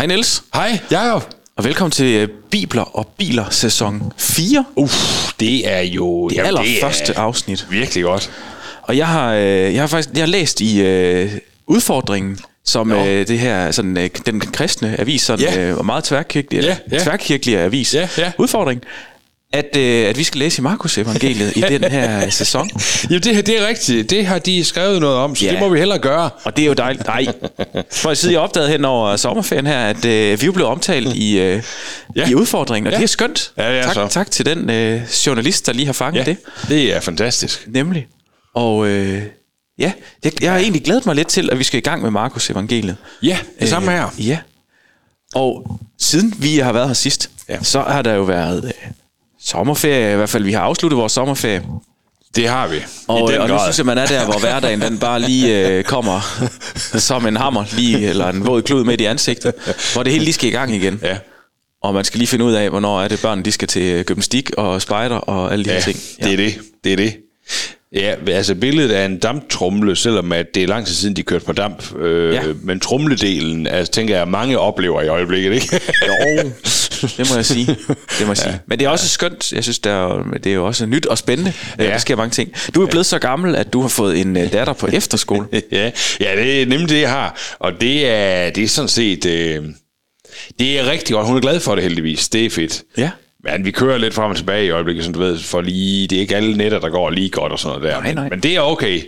Hej Niels, Hej, Jacob. og velkommen til øh, Bibler og Biler sæson 4. Uff, det er jo... Det allerførste afsnit. Virkelig godt. Og jeg har, øh, jeg har faktisk jeg har læst i øh, udfordringen, som øh, det her, sådan, øh, den kristne avis, sådan, Ja. øh, og meget tværkirkelig, Ja, ja. tværkirkelig avis, Ja, ja. udfordring, at, øh, at vi skal læse i Markus evangeliet i den her sæson. Jamen, det, her, det er rigtigt. Det har de skrevet noget om, så Ja. det må vi hellere gøre. Og det er jo dejligt. Nej, for at sige, jeg opdagede hen over sommerferien her, at øh, vi er blevet omtalt i, øh, Ja. i udfordringen, og Ja. det er skønt. Ja, er tak, så. tak til den øh, journalist, der lige har fanget Ja, det. det er fantastisk. Nemlig. Og øh, ja, jeg, jeg har egentlig glædet mig lidt til, at vi skal i gang med Markus evangeliet. Ja, det samme her. Øh, ja. Og siden vi har været her sidst, ja. Ja. så har der jo været øh, sommerferie, i hvert fald vi har afsluttet vores sommerferie. Det har vi. Og, den og nu grad. synes jeg, man er der, hvor hverdagen den bare lige øh, kommer som en hammer, lige, eller en våd klud midt i ansigtet, hvor det hele lige skal i gang igen. Ja. Og man skal lige finde ud af, hvornår er det børn, de skal til øh, gymnastik og spejder og alle de Ja, her ting. det er det. Det er det. Ja, altså billedet er en damptrumle, selvom at det er lang tid siden, de kørte på damp. Øh, Ja. ja. Men trumledelen, altså, tænker jeg, mange oplever i øjeblikket, ikke? Jo, det må jeg sige. Det må jeg sige. Men det er også skønt. Jeg synes, det er, det er jo også nyt og spændende. Ja. Ja. Der sker mange ting. Du er blevet så gammel, at du har fået en øh, datter på efterskole. ja, ja, det er nemlig det, jeg har. Og det er, det er sådan set... Øh, det er rigtig godt. Hun er glad for det heldigvis. Det er fedt. Ja. Men vi kører lidt frem og tilbage i øjeblikket, som du ved, for lige, det er ikke alle netter, der går lige godt og sådan noget der. Nej, nej. Men, men det er okay.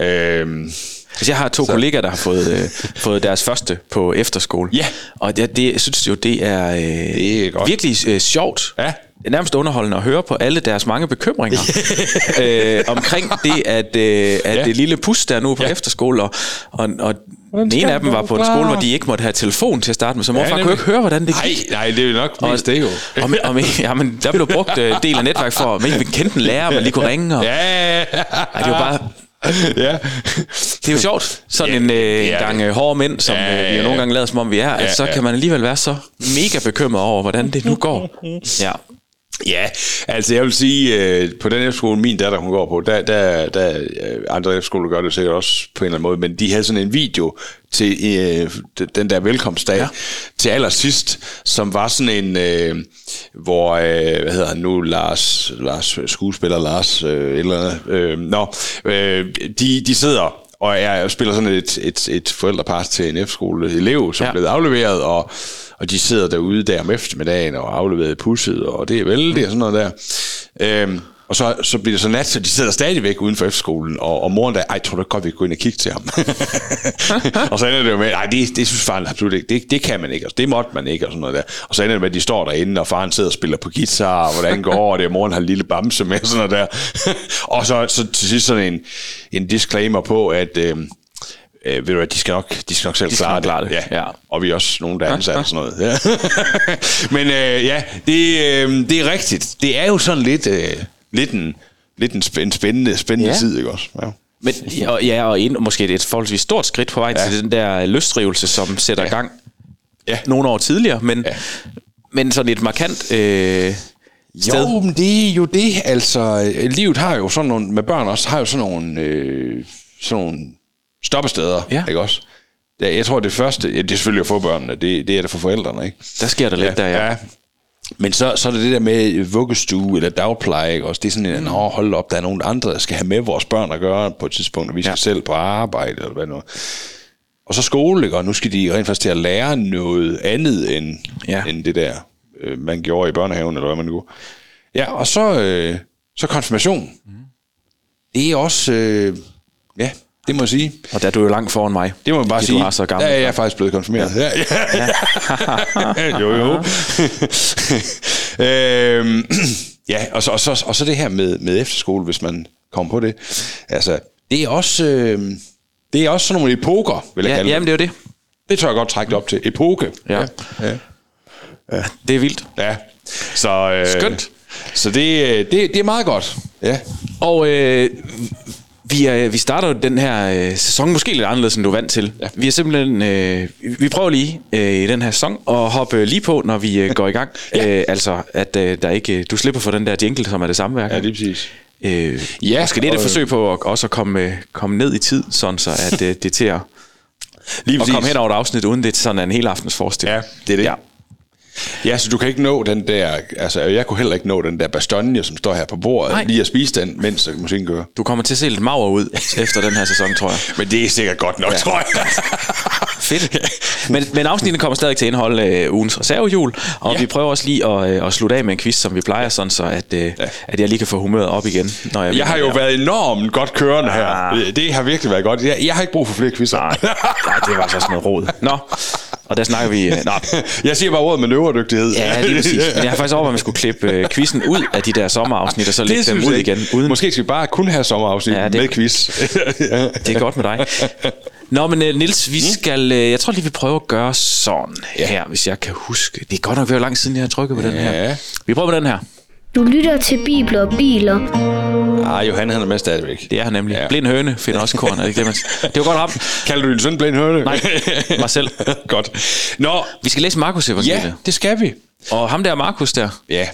Øhm, Altså, jeg har to så. kollegaer, der har fået, øh, fået deres første på efterskole. Ja. Og det, det jeg synes jo, det er, øh, Det er godt. virkelig øh, sjovt. Ja. Det er nærmest underholdende at høre på alle deres mange bekymringer øh, omkring det, at, øh, at Ja. ja. det lille pus der nu er på ja. Ja. efterskole, og, og, og den ene af dem var på en skole, hvor de ikke måtte have telefon til at starte med, så morfar Ja, kunne ikke høre, hvordan det nej, gik. nej, det er jo nok mest det jo. og, med, og med, jamen, der blev brugt øh, del af netværk for, at man ikke kendte en lærer, man lige kunne ringe. Og, Ja, Ej, det var bare, ja. det er jo sjovt, sådan Ja, en, øh, er gang øh, hårde mænd, som Ja, øh, vi jo ja, nogle ja. gange lader som om vi er, at Ja, så ja. kan man alligevel være så mega bekymret over, hvordan det nu går. Ja. Ja, altså jeg vil sige, øh, på den efterskole, min datter hun går på, der, der, der øh, andre efterskoler gør det sikkert også på en eller anden måde, men de havde sådan en video til øh, den der velkomstdag ja. Til allersidst, som var sådan en, øh, hvor, øh, hvad hedder han nu, Lars, Lars skuespiller Lars, øh, et eller andet, øh, nå, øh, de, de sidder og er, spiller sådan et, et, et forældrepar til en efterskole elev, som ja. Blevet afleveret, og, og de sidder derude der om eftermiddagen og er afleveret pusset, og det er vældig og sådan noget der. Øhm, og så, så bliver det så nat, så de sidder stadigvæk uden for efterskolen, og, og moren der, ej, tror du godt, vi kan gå ind og kigge til ham? og så ender det jo med, nej, det, det synes faren absolut ikke, det, det kan man ikke, altså, det måtte man ikke, og sådan noget der. Og så ender det med, at de står derinde, og faren sidder og spiller på guitar, og hvordan går det, og moren har en lille bamse med, og sådan noget der. og så, så til sidst sådan en, en disclaimer på, at... Øhm, Øh, ved du hvad, de skal nok, de skal nok selv De klare, nok klare det, Ja. ja. Og vi er også nogen, der er ansat og sådan noget. Ja. Men øh, ja, det, øh, det er rigtigt. Det er jo sådan lidt, øh, lidt en, lidt en, spæ- en spændende, spændende Ja. ja. tid, ikke også? Ja. Men, og, ja, og en, måske et forholdsvis stort skridt på vej ja. Ja. til den der løsrivelse, som sætter ja. Ja. gang Ja. nogle år tidligere, men, ja. Ja. men sådan et markant øh, sted. Jo, men det er jo det. Altså, livet har jo sådan nogle, med børn også, har jo sådan nogle, øh, sådan nogle stoppesteder, Ja. ikke også? Ja, jeg tror, det første, ja, det er selvfølgelig at få børnene, det, det er det for forældrene, ikke? Der sker der lidt der, ja. ja. Men så, så er det det der med vuggestue eller dagpleje, ikke også? Det er sådan en, mm. hold op, der er nogen andre, der skal have med vores børn at gøre på et tidspunkt, og vi skal Ja. ja. selv på arbejde, eller hvad nu. Og så skole, ikke? og nu skal de rent faktisk til at lære noget andet, end, Ja. ja. end det der, øh, man gjorde i børnehaven, eller hvad man nu. Ja, og så, øh, så konfirmation. Mm. Det er også, øh, ja, det må jeg sige. Og der er du jo langt foran mig. Det må man bare sige. Du har så gammel. Ja, jeg er faktisk blevet konfirmeret. Ja. Ja. Ja. jo, jo. øhm, ja, og så, og, så, og så det her med, med efterskole, hvis man kommer på det. Altså, det er også, øh, det er også sådan nogle epoker, vil jeg Ja, kalde jamen, det. det er jo det. Det tør jeg godt trække det op til. Epoke. Ja. ja. Det er vildt. ja. Så, øh, Skønt. Så det, øh, det, det er meget godt. Ja. Og øh, vi, er, vi starter den her øh, sæson måske lidt anderledes, end du er vant til. Ja. Vi er simpelthen, øh, vi prøver lige øh, i den her sæson at hoppe lige på, når vi øh, går i gang. ja. øh, altså, at øh, der ikke, du slipper for den der jingle, som er det samme værk. Ja, det er præcis. Øh, Ja, måske det er et forsøg på at, også at komme, øh, komme ned i tid, sådan så at øh, det er til at Lige præcis. komme hen over et afsnit, uden det sådan er en hel aftens forestilling. Ja, det er det. Ja. Ja. Ja, så du kan ikke nå den der, altså jeg kunne heller ikke nå den der bastogne, som står her på bordet, Nej. Lige at spise den, mens musikken kører. Du kommer til at se lidt maver ud efter den her sæson, tror jeg. Men det er sikkert godt nok, ja. tror jeg. Fedt. Men, men afsnittet kommer stadig til at indeholde øh, ugens reservehjul, og ja. vi prøver også lige at, øh, at slutte af med en quiz, som vi plejer, sådan så at, øh, ja. at jeg lige kan få humøret op igen. Når jeg, Jeg har jo her. været enormt godt kørende her. Ah. Det- Det har virkelig været godt. Jeg, jeg har ikke brug for flere quizzer. Nej, nej, det var så sådan noget råd. Nå, og der snakker vi... øh, Nå, Jeg siger bare ordet manøvredygtighed. ja, lige præcis. Men jeg har faktisk overvejet, at man skulle klippe øh, quizzen ud af de der sommerafsnit, og så lægge dem ud jeg igen. ikke. Uden, Måske skal vi bare kun have sommerafsnit Ja, ja, det- med quiz. ja. Det er godt med dig. Nå, men uh, Nils, vi skal... Uh, jeg tror lige, vi prøver at gøre sådan ja. her, hvis jeg kan huske. Det er godt nok ved lang siden, jeg har trykket på den her. Ja. Vi prøver på den her. Du lytter til Bibler og Biler. Ah, Johan han er med stadigvæk. Det er han nemlig. Ja. Blind høne finder også korn, er det ikke det, man... Det var godt ramt. Kalder du din søn blind høne? Nej, mig selv. godt. Nå, Vi skal læse Markus evangeliet. ja, det skal vi. Og ham der Markus der, Ja,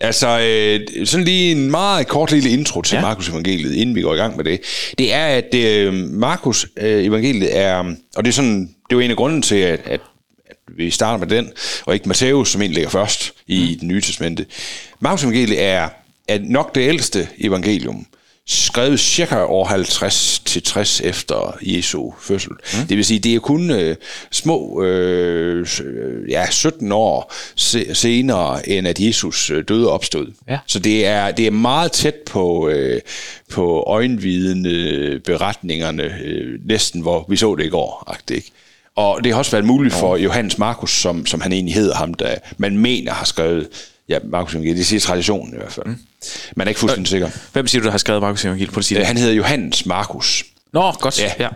altså øh, sådan lige en meget kort lille intro til Ja. ja. Markus evangeliet, inden vi går i gang med det. Det er, at øh, Markus øh, evangeliet er, og det er sådan, det er jo en af grunden til, at, at, at vi starter med den, og ikke Matthæus, som egentlig ligger først i mm. den nye testamente. Markus evangeliet er, er nok det ældste evangelium, skrevet cirka år 50 til 60 efter Jesu fødsel. Mm. Det vil sige, det er kun øh, små øh, øh, ja, 17 år se, senere, end at Jesus øh, døde og opstod. Ja. Så det er, det er meget tæt på, øh, på øjenvidende beretningerne, øh, næsten hvor vi så det i går. agtigt, Ikke? Og det har også været muligt for Johannes Markus, som, som han egentlig hedder ham, der man mener har skrevet, ja, Markus det siger traditionen i hvert fald. Mm. Man er ikke fuldstændig sikker. hvem siger du, der har skrevet Markus evangeliet? Prøv at sige Øh, det. Han hedder Johannes Markus. Nå, godt. Ja. ja.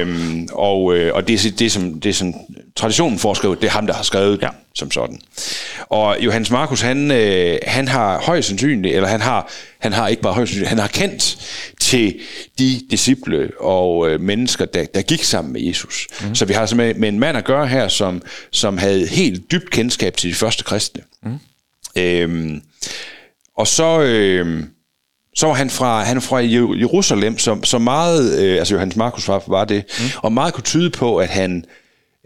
Øhm, og øh, og det, er- det, er som, det er som traditionen foreskriver, det er ham, der har skrevet Ja. ja. som sådan. Og Johannes Markus, han, øh, han har højst sandsynligt, eller han har, han har ikke bare højst sandsynligt, han har kendt til de disciple og øh, mennesker, der, der gik sammen med Jesus. Mm. Så vi har altså med, med en mand at gøre her, som, som havde helt dybt kendskab til de første kristne. Mm. Øhm, og så... Øh, så var han fra, han fra Jer- Jerusalem, som, som meget, øh, altså Johannes Markus var, var det, mm. og meget kunne tyde på, at han,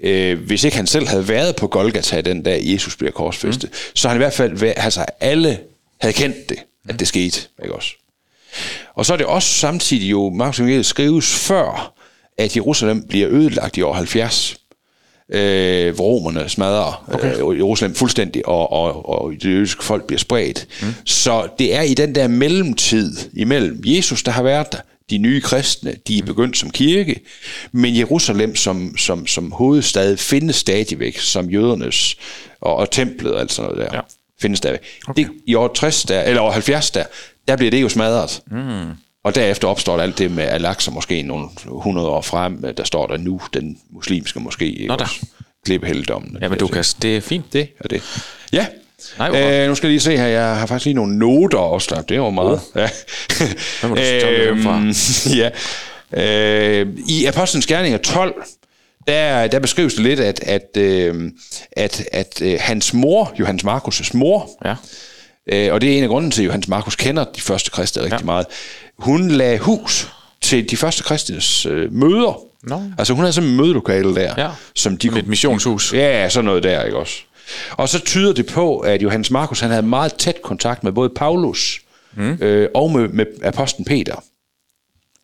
øh, hvis ikke han selv havde været på Golgata den dag, Jesus bliver korsfæstet, mm. så han i hvert fald, altså alle havde kendt det, at det skete, ikke også? Og så er det også samtidig jo, Markus Evangeliet skrives før, at Jerusalem bliver ødelagt i år 70, øh, hvor romerne smadrer okay. øh, Jerusalem fuldstændig, og, og, og det jødiske folk bliver spredt. Mm. Så det er i den der mellemtid imellem Jesus, der har været der, de nye kristne, de er begyndt som kirke, men Jerusalem som, som, som hovedstad findes stadigvæk som jødernes, og, og templet og alt sådan noget der. Ja. Findes stadigvæk. Okay. Det, I år 60 der, eller år 70 der, der bliver det jo smadret. Mm. Og derefter opstår der alt det med Al-Aqsa måske nogle 100 år frem, der står der nu den muslimske måske. Nå da. Klippeheldommen. Ja, men du kan, det er fint. Det er det. Ja. Nej, øh, nu skal jeg lige se her, jeg har faktisk lige nogle noter også der. Det var meget. Oh. Ja. Hvad må du fra? ja. Øh, I Apostlenes Gerninger 12, der, der beskrives det lidt, at, at, øh, at, at øh, hans mor, Johannes Markus' mor, Ja. Øh, og det er en af grunden til, at Johannes Markus kender de første kristne rigtig ja. meget. Hun lagde hus til de første kristnes øh, møder. Nå. Altså hun havde simpelthen et mødelokale der. Ja. Som de Som et missionshus. Ja, sådan noget der, ikke også? Og så tyder det på, at Johannes Markus han havde meget tæt kontakt med både Paulus mm. øh, og med, med apostlen Peter.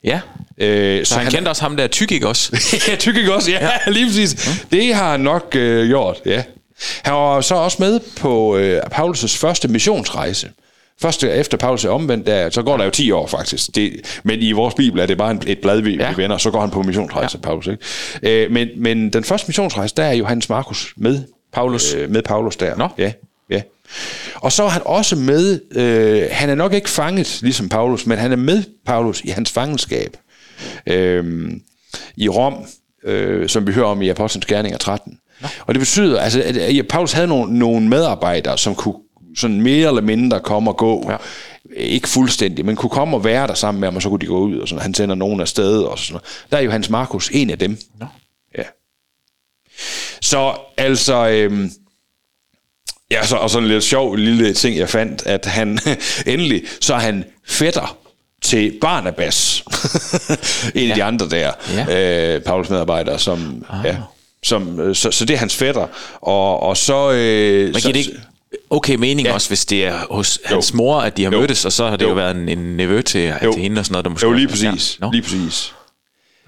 Ja. Øh, Så han, han kendte også ham der tyk, ikke også? ja, tyk ikke også? Ja, ja. lige præcis. Det har han nok øh, gjort, ja. Han var så også med på øh, Paulus' første missionsrejse. Første efter Paulus er omvendt, der, så går der jo 10 år faktisk. Det, men i vores bibel er det bare en, et blad, vi, Ja. vi vender, så går han på missionsrejse, ja. Paulus. Ikke? Øh, men, men den første missionsrejse, der er Johannes Markus med. Paulus. Øh, med Paulus der. Nå. Ja, ja. Og så er han også med, øh, han er nok ikke fanget ligesom Paulus, men han er med Paulus i hans fangenskab øh, i Rom, øh, som vi hører om i Apostlenes Gerninger 13. Nå. Og det betyder, altså, at at Paulus havde nogle, nogle medarbejdere, som kunne sådan mere eller mindre komme og gå. Ja. Ja. Ikke fuldstændig, men kunne komme og være der sammen med ham, og så kunne de gå ud, og sådan. han sender nogen afsted. Og sådan. Der er jo Hans Markus en af dem. Nå. Ja. Så altså... Øhm, Ja, så, og sådan en lidt sjov lille ting, jeg fandt, at han endelig, så er han fætter til Barnabas, en af de andre der, Ja. øh, Paulus medarbejdere, som, ja, som, øh, så, så det er hans fætter. Og, og så... Øh, Men så, giver det ikke okay mening Ja. også, hvis det er hos hans mor, at de har Jo. mødtes, og så har det jo, Jo. været en, en nevø til, Jo. til hende og sådan noget, der måske... Jo, lige præcis. Ja. No. Lige præcis.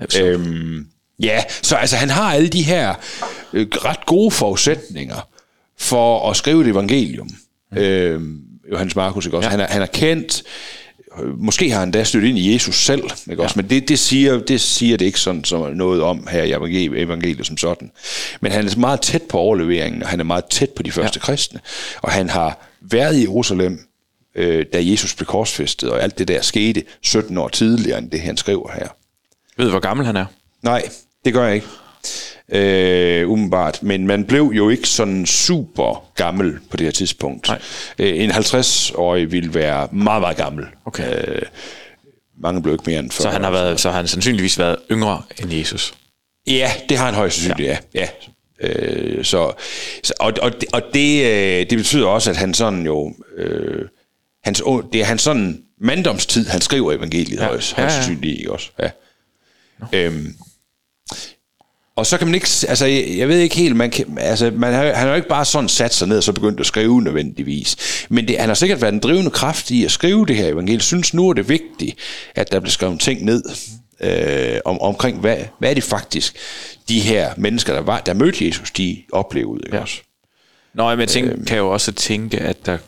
Absurd. Øhm, ja, så altså han har alle de her øh, ret gode forudsætninger for at skrive et evangelium. Mm. Øhm, Johannes Markus, ikke også? Ja. Han, er, han er kendt, måske har han da stødt ind i Jesus selv, ikke også? Men det, det, siger, det siger det ikke sådan som noget om her i evangeliet, evangeliet som sådan. Men han er meget tæt på overleveringen, og han er meget tæt på de første ja. kristne. Og han har været i Jerusalem, øh, da Jesus blev korsfæstet, og alt det der skete 17 år tidligere end det, han skriver her. Ved du, hvor gammel han er? Nej, det gør jeg ikke. Øh, umiddelbart. Men man blev jo ikke sådan super gammel på det her tidspunkt. Nej. Øh, en 50-årig ville være meget, meget gammel. Okay. Øh, mange blev ikke mere end 40. Så han har, været, så har han sandsynligvis været yngre end Jesus. Ja, det har han højst sandsynligt, ja. ja. Øh, så, så, og og, det- og det, øh, det betyder også, at han sådan jo... Øh, hans, det er hans sådan manddomstid, han skriver evangeliet ja. Ja. højst, Ja, højst ja. sandsynligt, ikke også? Ja. Øhm, og så kan man ikke, altså jeg, jeg ved ikke helt, man kan, altså man har, han har jo ikke bare sådan sat sig ned og så begyndt at skrive nødvendigvis. Men det, han har sikkert været en drivende kraft i at skrive det her evangelium. Synes nu er det vigtigt, at der bliver skrevet ting ned øh, om, omkring, hvad, hvad er det faktisk, de her mennesker, der, var, der mødte Jesus, de oplevede. Ikke Ja. også? Nå, men jeg tænker, kan jo også tænke, at der,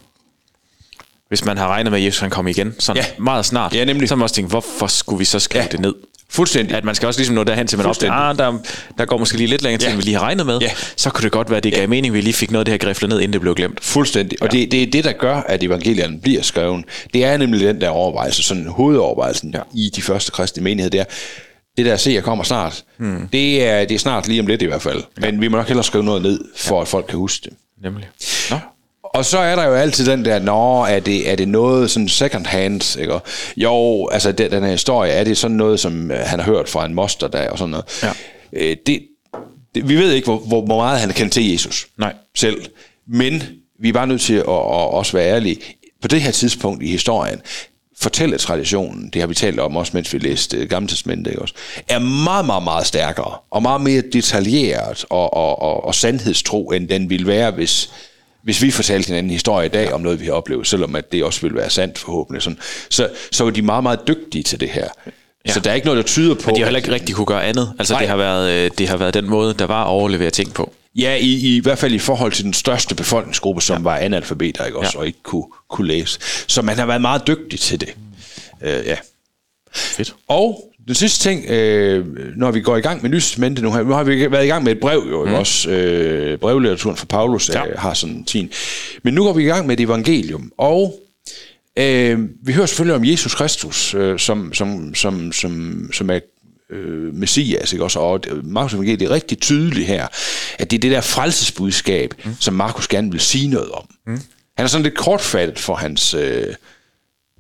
hvis man har regnet med, at Jesus han kom igen sådan Ja. meget snart, Ja, nemlig. så har man også tænkt, hvorfor skulle vi så skrive Ja. det ned? Fuldstændig. At man skal også ligesom nå derhen til, man opdager, ah, der, der går måske lige lidt længere tid, Ja. end vi lige har regnet med. Ja. Så kunne det godt være, at det gav mening, at vi lige fik noget af det her griflet ned, inden det blev glemt. Fuldstændig. Og det, det er det, der gør, at evangelierne bliver skrevet. Det er nemlig den der overvejelse, sådan hovedovervejelsen ja. Ja. i de første kristne menigheder, det er, det der se, jeg kommer snart, hmm. det, er, det er snart lige om lidt i hvert fald. Men vi må nok hellere skrive noget ned, for ja. at folk kan huske det. Nemlig. Nå. Og så er der jo altid den der, nå, er det, er det noget sådan second hand, ikke? Jo, altså den, den her historie, er det sådan noget, som øh, han har hørt fra en moster der og sådan noget. Ja. Øh, det, det, vi ved ikke, hvor, hvor, hvor meget han kendt til Jesus Nej. selv, men vi er bare nødt til at, at også være ærlige. På det her tidspunkt i historien, fortælletraditionen, det har vi talt om også, mens vi læste øh, Gamle Testamentet, også, er meget, meget, meget stærkere, og meget mere detaljeret og, og, og, og sandhedstro, end den ville være, hvis, hvis vi fortalte hinanden en historie i dag om noget, vi har oplevet, selvom at det også ville være sandt forhåbentlig. Sådan. Så, så er de meget, meget dygtige til det her. Ja. Så der er ikke noget, der tyder på... Men de har heller ikke rigtig kunne gøre andet. Altså, Nej. det har, været, øh, det har været den måde, der var at overlevere ting på. Ja, i, i, i hvert fald i forhold til den største befolkningsgruppe, som ja. var analfabeter, ikke også, ja. Ja. og ikke kunne, kunne læse. Så man har været meget dygtig til det. Øh, ja. Fedt. Og den sidste ting, øh, når vi går i gang med Nytestamentet nu her, nu har vi været i gang med et brev jo, mm. også øh, brevlitteraturen fra Paulus ja. Øh, har sådan sin. Men nu går vi i gang med et evangelium, og øh, vi hører selvfølgelig om Jesus Kristus, øh, som, som, som, som, som er øh, Messias, ikke også? Og Markus evangeliet er rigtig tydeligt her, at det er det der frelsesbudskab, mm. som Markus gerne vil sige noget om. Mm. Han er sådan lidt kortfattet for hans... Øh,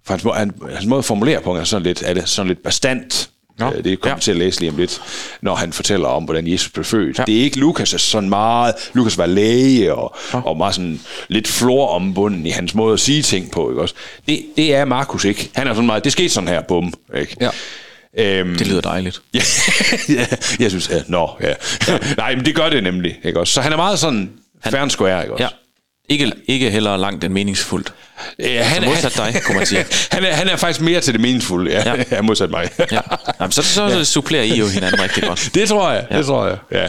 for hans, må- han, hans måde at formulere på er sådan lidt, er det sådan lidt bastant. Nå, Øh, Det kommer ja. ja. til at læse lige om lidt, når han fortæller om, hvordan Jesus blev født. Ja. Ja. Det er ikke Lukas er sådan meget... Lukas var læge og, ja. og meget sådan lidt florombunden i hans måde at sige ting på. Ikke også? Det, det er Markus ikke. Han er sådan meget... Det skete sådan her, bum. Ikke? Ja. Øhm, Det lyder dejligt. ja, ja, jeg synes, ja, nå, ja. Nej, men det gør det nemlig, ikke også? Så han er meget sådan fair and square, ikke også? Ja. Ikke, ikke heller langt end meningsfuldt. Ja, han, Så modsat dig, kunne man sige. han, er, han er faktisk mere til det meningsfulde, ja, ja. Ja. modsat mig. Ja. Jamen, så, så ja. supplerer I jo hinanden rigtig godt. Det tror jeg, ja. det tror jeg. Ja.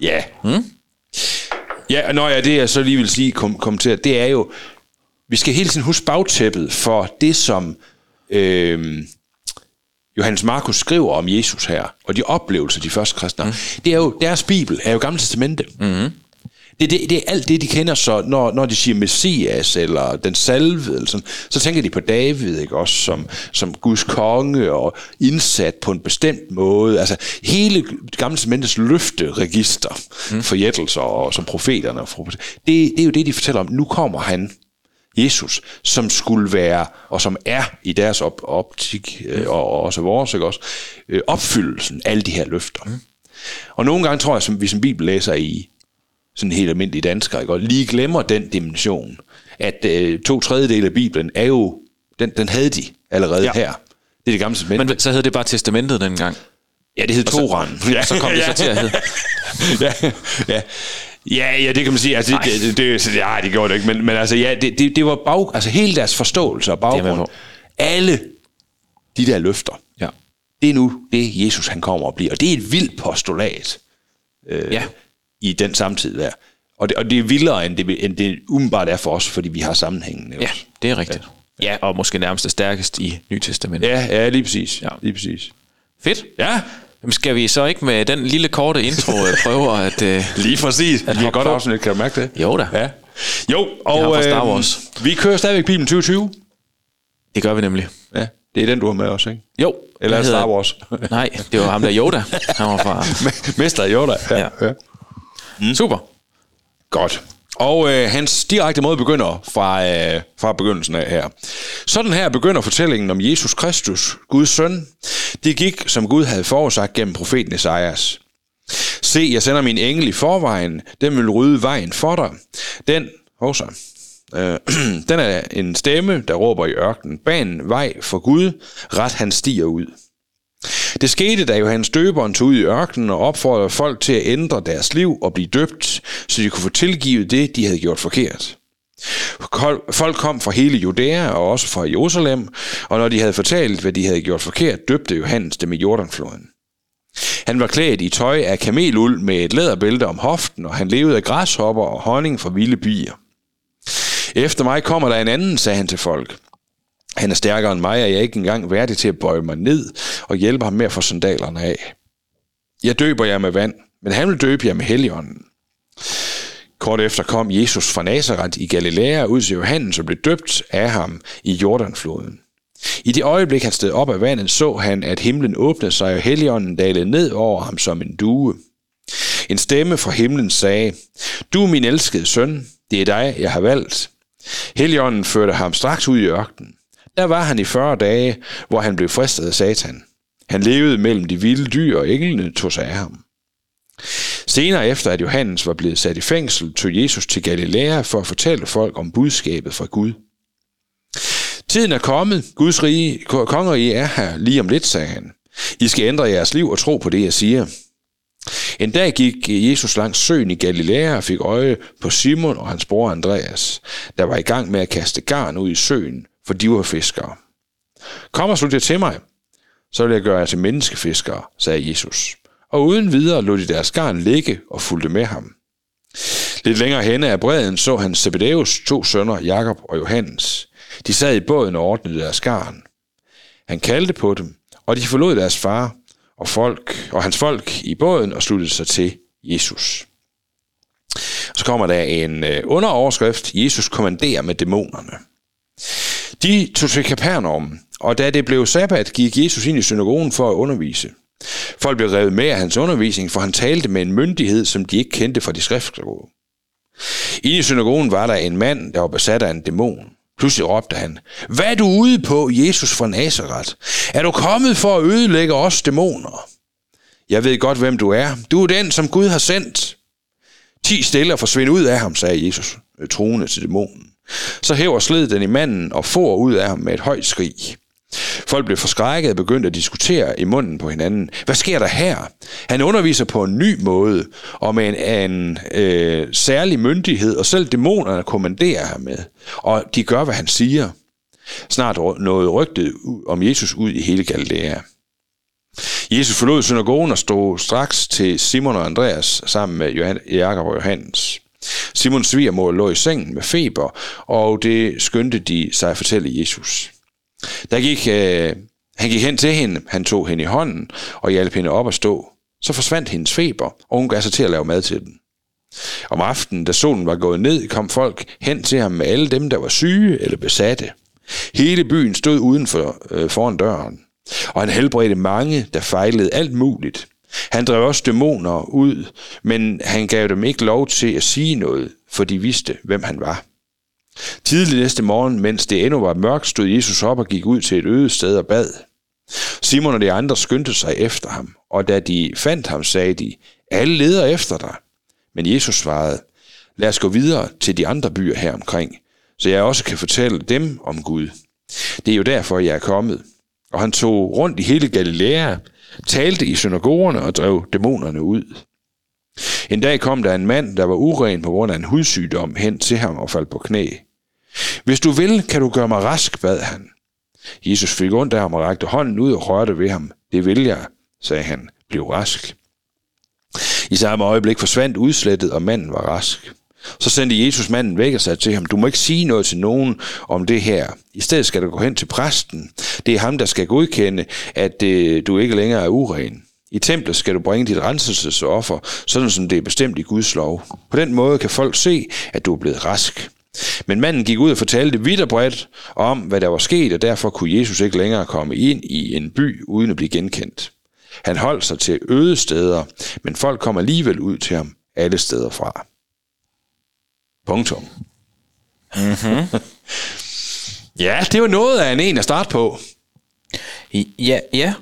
Ja. Mm? Ja, når jeg det, jeg så lige vil sige, kom, kommentere, det er jo, vi skal hele tiden huske bagtæppet for det, som øh, Johannes Markus skriver om Jesus her, og de oplevelser, de første kristne mm. det er jo, deres bibel er jo Gamle Testamente. Mm-hmm. Det, det, det er alt det, de kender, så når, når de siger Messias, eller den salve, eller sådan, så tænker de på David, ikke også, som, som Guds konge, og indsat på en bestemt måde. Altså, hele gamle testamentets løfteregister mm. for jættelser, og som profeterne, det, det er jo det, de fortæller om. Nu kommer han, Jesus, som skulle være, og som er i deres op, optik, øh, og, og også vores, ikke også, øh, opfyldelsen af alle de her løfter. Mm. Og nogle gange tror jeg, som vi som bibellæser i sådan helt almindelige danskere, ikke? og lige glemmer den dimension, at øh, to tredjedele af Bibelen er jo, den, den havde de allerede ja. Her. Det er det gamle testamente. Men så hed det bare testamentet dengang. Ja, det hed Toran. Ja, Så kom det så til at hedde. ja, ja. Ja, ja, det kan man sige. Altså, det, det, det, det, ja, det gjorde det ikke. Men, men altså, ja, det, det, det var bag, altså, hele deres forståelse og baggrund. Alle de der løfter. Ja. Det er nu det, Jesus han kommer og bliver. Og det er et vildt postulat øh, Ja. I den samtid der. Og det, og det er vildere, end det, end det umiddelbart er for os, fordi vi har sammenhængen. Ja, det er rigtigt. Ja, og måske nærmest det stærkest i Nye Testament. Ja, ja, lige præcis. Ja. Lige præcis. Fedt. Ja, Jamen, skal vi så ikke med den lille korte intro øh, prøve at... Øh, lige præcis. Det er hoppe godt afsnit, kan du mærke det? Jo da. Ja. Jo, har og Star øh, Wars. vi kører stadigvæk Bibelen 2020. det gør vi nemlig. Ja, det er den, du har med os, ikke? Jo. Eller er hedder- Star Wars? Nej, det var ham der Yoda. Han var fra... Mester Yoda. Ja. Ja. ja. Mm. Super. Godt. Og øh, hans direkte måde begynder fra, øh, fra begyndelsen af her. Sådan her begynder fortællingen om Jesus Kristus, Guds søn. Det gik, som Gud havde forudsagt gennem profeten Esajas. Se, jeg sender min engel i forvejen. Den vil rydde vejen for dig. Den, hovsa, øh, den er en stemme, der råber i ørkenen. Banen vej for Gud. Ret han stiger ud. Det skete, da Johannes døberen tog ud i ørkenen og opfordrede folk til at ændre deres liv og blive døbt, så de kunne få tilgivet det, de havde gjort forkert. Folk kom fra hele Judæa og også fra Jerusalem, og når de havde fortalt, hvad de havde gjort forkert, døbte Johannes dem i Jordanfloden. Han var klædt i tøj af kameluld med et læderbælte om hoften, og han levede af græshopper og honning fra vilde bier. Efter mig kommer der en anden, sagde han til folk. Han er stærkere end mig, og jeg er ikke engang værdig til at bøje mig ned og hjælpe ham med at få sandalerne af. Jeg døber jer med vand, men han vil døbe jer med helligånden. Kort efter kom Jesus fra Nazareth i Galilea ud til Johannes og blev døbt af ham i Jordanfloden. I det øjeblik, han steg op af vandet, så han, at himlen åbnede sig, og helligånden dalede ned over ham som en due. En stemme fra himlen sagde, Du er min elskede søn, det er dig, jeg har valgt. Helligånden førte ham straks ud i ørkenen. Der var han i 40 dage, hvor han blev fristet af Satan. Han levede mellem de vilde dyr, og englene tog sig af ham. Senere efter, at Johannes var blevet sat i fængsel, tog Jesus til Galilea for at fortælle folk om budskabet fra Gud. Tiden er kommet. Guds rige, kongerige er her lige om lidt, sagde han. I skal ændre jeres liv og tro på det, jeg siger. En dag gik Jesus langs søen i Galilea og fik øje på Simon og hans bror Andreas, der var i gang med at kaste garn ud i søen, for de var fiskere. Kom og slut jer til mig, så vil jeg gøre jer til menneskefiskere, sagde Jesus. Og uden videre lod de deres garn ligge og fulgte med ham. Lidt længere henne af bredden så han Zebedeus to sønner, Jakob og Johannes. De sad i båden og ordnede deres garn. Han kaldte på dem, og de forlod deres far og, folk, og hans folk i båden og sluttede sig til Jesus. Så kommer der en øh, underoverskrift, Jesus kommanderer med dæmonerne. De tog til Kapernaum, og da det blev sabbat, gik Jesus ind i synagogen for at undervise. Folk blev revet med af hans undervisning, for han talte med en myndighed, som de ikke kendte fra de skriftlige. Inde i synagogen var der en mand, der var besat af en dæmon. Pludselig råbte han, Hvad er du ude på, Jesus fra Nazareth? Er du kommet for at ødelægge os dæmoner? Jeg ved godt, hvem du er. Du er den, som Gud har sendt. Ti stille og ud af ham, sagde Jesus, øh, troende til dæmonen. Så hæver sled den i manden og får ud af ham med et højt skrig. Folk blev forskrækket og begyndte at diskutere i munden på hinanden. Hvad sker der her? Han underviser på en ny måde, og med en, en øh, særlig myndighed, og selv dæmonerne kommanderer ham med. Og de gør, hvad han siger. Snart nåede rygtet om Jesus ud i hele Galilea. Jesus forlod synagogen og stod straks til Simon og Andreas sammen med Jakob og Johannes. Simons svigermor lå i sengen med feber, og det skyndte de sig at fortælle Jesus. Der gik, øh, han gik hen til hende, han tog hende i hånden og hjalp hende op at stå. Så forsvandt hendes feber, og hun gav sig til at lave mad til den. Om aftenen, da solen var gået ned, kom folk hen til ham med alle dem, der var syge eller besatte. Hele byen stod uden for, øh, foran døren, og han helbredte mange, der fejlede alt muligt. Han drev også dæmoner ud, men han gav dem ikke lov til at sige noget, for de vidste, hvem han var. Tidlig næste morgen, mens det endnu var mørkt, stod Jesus op og gik ud til et øde sted og bad. Simon og de andre skyndte sig efter ham, og da de fandt ham, sagde de, alle leder efter dig. Men Jesus svarede, lad os gå videre til de andre byer her omkring, så jeg også kan fortælle dem om Gud. Det er jo derfor, jeg er kommet. og han tog rundt i hele Galilea, talte i synagogerne og drev dæmonerne ud. En dag kom der en mand, der var uren på grund af en hudsygdom, hen til ham og faldt på knæ. Hvis du vil, kan du gøre mig rask, bad han. Jesus fik ondt af ham og rakte hånden ud og rørte ved ham. Det vil jeg, sagde han. Bliv rask. I samme øjeblik forsvandt udslettet, og manden var rask. Så sendte Jesus manden væk og sagde til ham, du må ikke sige noget til nogen om det her. I stedet skal du gå hen til præsten. Det er ham, der skal godkende, at øh, du ikke længere er uren. I templet skal du bringe dit renselsesoffer, sådan som det er bestemt i Guds lov. På den måde kan folk se, at du er blevet rask. Men manden gik ud og fortalte vidt og bredt om, hvad der var sket, og derfor kunne Jesus ikke længere komme ind i en by uden at blive genkendt. Han holdt sig til øde steder, men folk kom alligevel ud til ham alle steder fra. Punktum. Mm-hmm. ja, det var noget af en en at starte på. Ja, ja.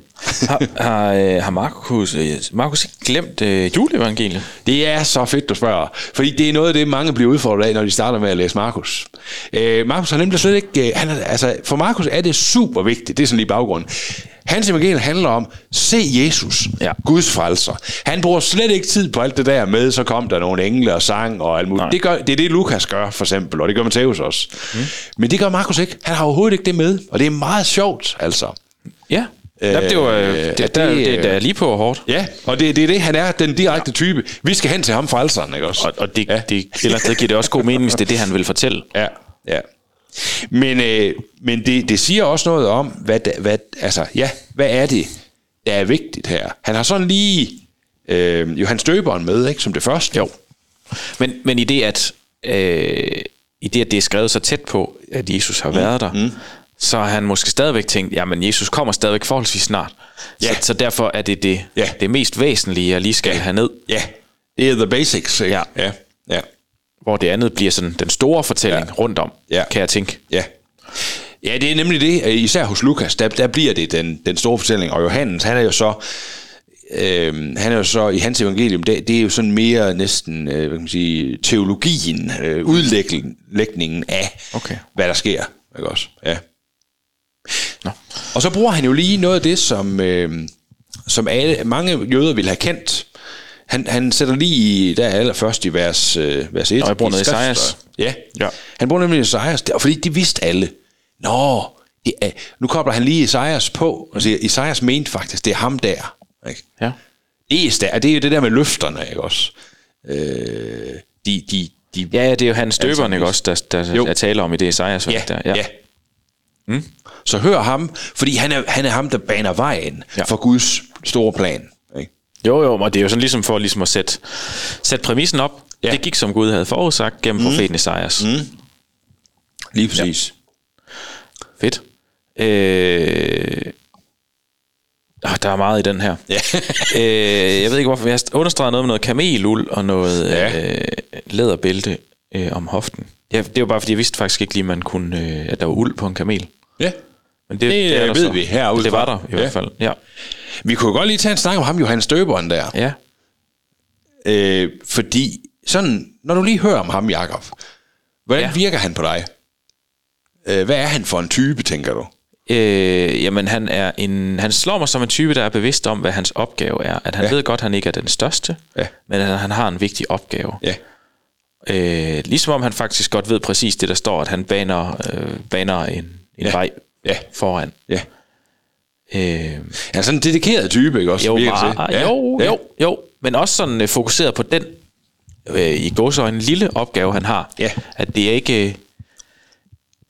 Har, har, øh, har Markus, øh, Markus ikke glemt øh, juleevangeliet? Det er så fedt, du spørger. Fordi det er noget af det, mange bliver udfordret af, når de starter med at læse Markus. Øh, Markus har nemlig slet ikke... Øh, han er, altså, for Markus er det super vigtigt. Det er sådan lige baggrunden. Hans evangelium handler om, se Jesus, Ja. Guds frelser. Han bruger slet ikke tid på alt det der med, så kom der nogle engle og sang og alt muligt. Det, gør, det er det, Lukas gør, for eksempel, og det gør Matthæus også. Mm. Men det gør Markus ikke. Han har overhovedet ikke det med, og det er meget sjovt, altså. Ja. Øh, det var øh, er det, det, der, det, øh, det er lige på hårdt. Ja, og det, det er det, han er, den direkte type. Vi skal hen til ham frelseren, ikke også? Og, og det, ja. det, et eller andet sted giver det også god mening, hvis det er det, han vil fortælle. Ja, ja. Men, øh, men det, det siger også noget om, hvad, hvad, altså, ja, hvad er det, der er vigtigt her? Han har sådan lige øh, Johannes Døberen med, ikke, som det første. Jo. Men, men i det, at, øh, i det, at det er skrevet så tæt på, at Jesus har været der, mm. Så har han måske stadigvæk tænkt, jamen Jesus kommer stadigvæk forholdsvis snart. Ja. Så, så derfor er det det, Ja. det mest væsentlige, jeg lige skal Ja. have ned. Ja, det er the basics, ikke? Ja. ja, ja. Hvor det andet bliver sådan den store fortælling Ja. rundt om, Ja. kan jeg tænke. Ja. Ja, det er nemlig det. Øh, Især hos Lukas, der, der bliver det den, den store fortælling. Og Johannes, han er jo så... Øh, han er jo så i hans evangelium, det, det er jo sådan mere næsten, øh, hvad kan man sige, teologien, øh, udlægningen af, Okay. hvad der sker. Ikke også? Ja. Nå. Og så bruger han jo lige noget af det, som, øh, som alle, mange jøder vil have kendt. Han, han sætter lige i, der allerførst i vers, øh, vers 1. Nå, jeg bruger noget. Esajas. Ja. Ja. Han bruger nemlig Esajas, fordi det vidste alle. Nå, er, nu kobler han lige Esajas på, og siger, Esajas mente faktisk, det er ham der. Ikke? Ja. Det er, stær- det er jo det der med løfterne, ikke også? Øh, de, de, de, Ja, ja, det er jo hans Altså, døberen, ikke også, der, der Jo. er tale om i det Esajas. ja, der. ja. ja. Mm. Så hør ham, fordi han er, han er ham, der baner vejen Ja. ja. for Guds store plan. Ikke? Jo, jo, og det er jo sådan ligesom for ligesom at sætte, sætte præmissen op. Ja. Ja. Det gik, som Gud havde forudsagt gennem mm. profeten Esajas. Mm. Lige præcis. Fedt. Øh... Oh, der er meget i den her. Ja. øh, jeg ved ikke, hvorfor. Jeg har understreget noget med noget kameluld og noget Ja. øh, læderbælte øh, om hoften. Ja, det var bare, fordi jeg vidste faktisk ikke lige, man kunne, øh, at der var uld på en kamel. ja. Men det, Det, er der ved så. vi herude Det var der i Ja. hvert fald. Ja. Vi kunne godt lige tage en snak om ham, Johannes Døberen der. ja. Øh, fordi sådan, når du lige hører om ham, Jakob, hvordan Ja. virker han på dig? Øh, hvad er han for en type, tænker du? Øh, jamen, han, er en, han slår mig som en type, der er bevidst om, hvad hans opgave er. At han. Ja. ved godt, at han ikke er den største, Ja. men at han har en vigtig opgave. Ja. Øh, ligesom om han faktisk godt ved præcis det, der står, at han baner, øh, baner en, en Ja. vej Ja. foran. Ja. Øh, sådan en dedikeret type, ikke også? jo, meget, til? jo, ja. jo, jo, men også sådan øh, fokuseret på den øh, i gåsøjne lille opgave, han har. Ja. At det er ikke... øh,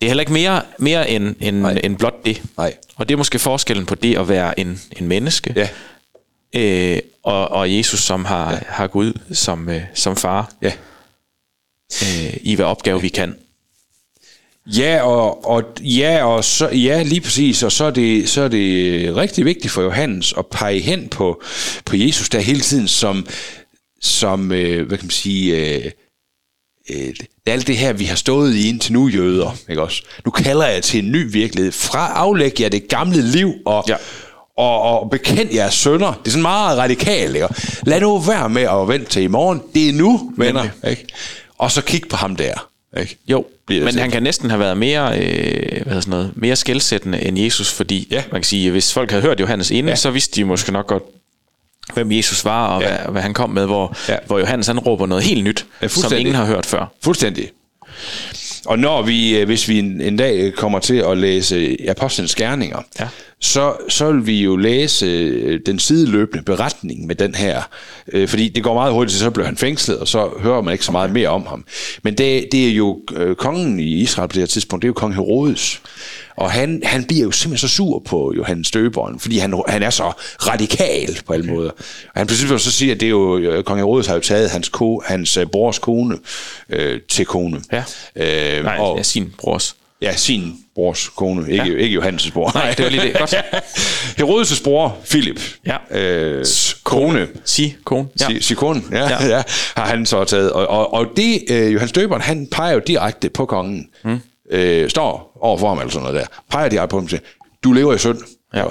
Det er heller ikke mere, mere end, end, Nej. end blot det. Nej. Og det er måske forskellen på det at være en, en menneske, Ja. øh, og, og Jesus, som har, ja. har Gud som, øh, som far, Ja. Øh, i hvad opgave vi kan. Ja, og, og, ja, og så, ja, lige præcis, og så er, det, så er det rigtig vigtigt for Johannes at pege hen på, på Jesus der hele tiden som, som øh, hvad kan man sige, øh, øh, det er alt det her, vi har stået i indtil nu, jøder, ikke også? Nu kalder jeg til en ny virkelighed. Fra aflæg jer det gamle liv, og, Ja. og, og bekend jeres sønder. Det er sådan meget radikalt, ikke? Lad nu være med at vente til i morgen. Det er nu, venner, ikke? Og så kig på ham der, Ikke? Jo, Bliver men han kan næsten have været mere, øh, hvad sådan noget, mere skældsættende end Jesus, fordi Ja. man kan sige, hvis folk havde hørt Johannes inden, Ja. så vidste de måske nok godt, hvem Jesus var, og Ja. hvad, hvad han kom med, hvor, Ja. hvor Johannes han råber noget helt nyt, Ja, som ingen har hørt før. Fuldstændig. Og når vi, øh, hvis vi en, en dag kommer til at læse Apostlenes Gerninger, Ja. så, så vil vi jo læse øh, den sideløbende beretning med den her, øh, fordi det går meget hurtigt, så bliver han fængslet, og så hører man ikke så meget mere om ham. Men det, det er jo øh, kongen i Israel på det her tidspunkt, det er jo kong Herodes. Og han, han bliver jo simpelthen så sur på Johannes Døberen, fordi han, han er så radikal på alle måder. Og han pludselig så siger, at det er jo, øh, kong Herodes har jo taget hans, ko, hans øh, brors kone øh, til kone. Ja. Øh, Nej, og, ja, sin brors. Ja, sin brors kone, ikke, ja. Ikke Johannes' bror. Nej, det var lige det. Godt. Herodes' bror, Philip, Ja. øh, kone, Sig, kone. Ja. ja. Sikonen, ja, ja. Ja. ja, har han så taget. Og, og, og det, øh, Johannes Døberen, han peger jo direkte på kongen. Mm. Øh, står over for ham eller sådan noget der. Peger direkte på ham og siger, du lever i synd. Ja.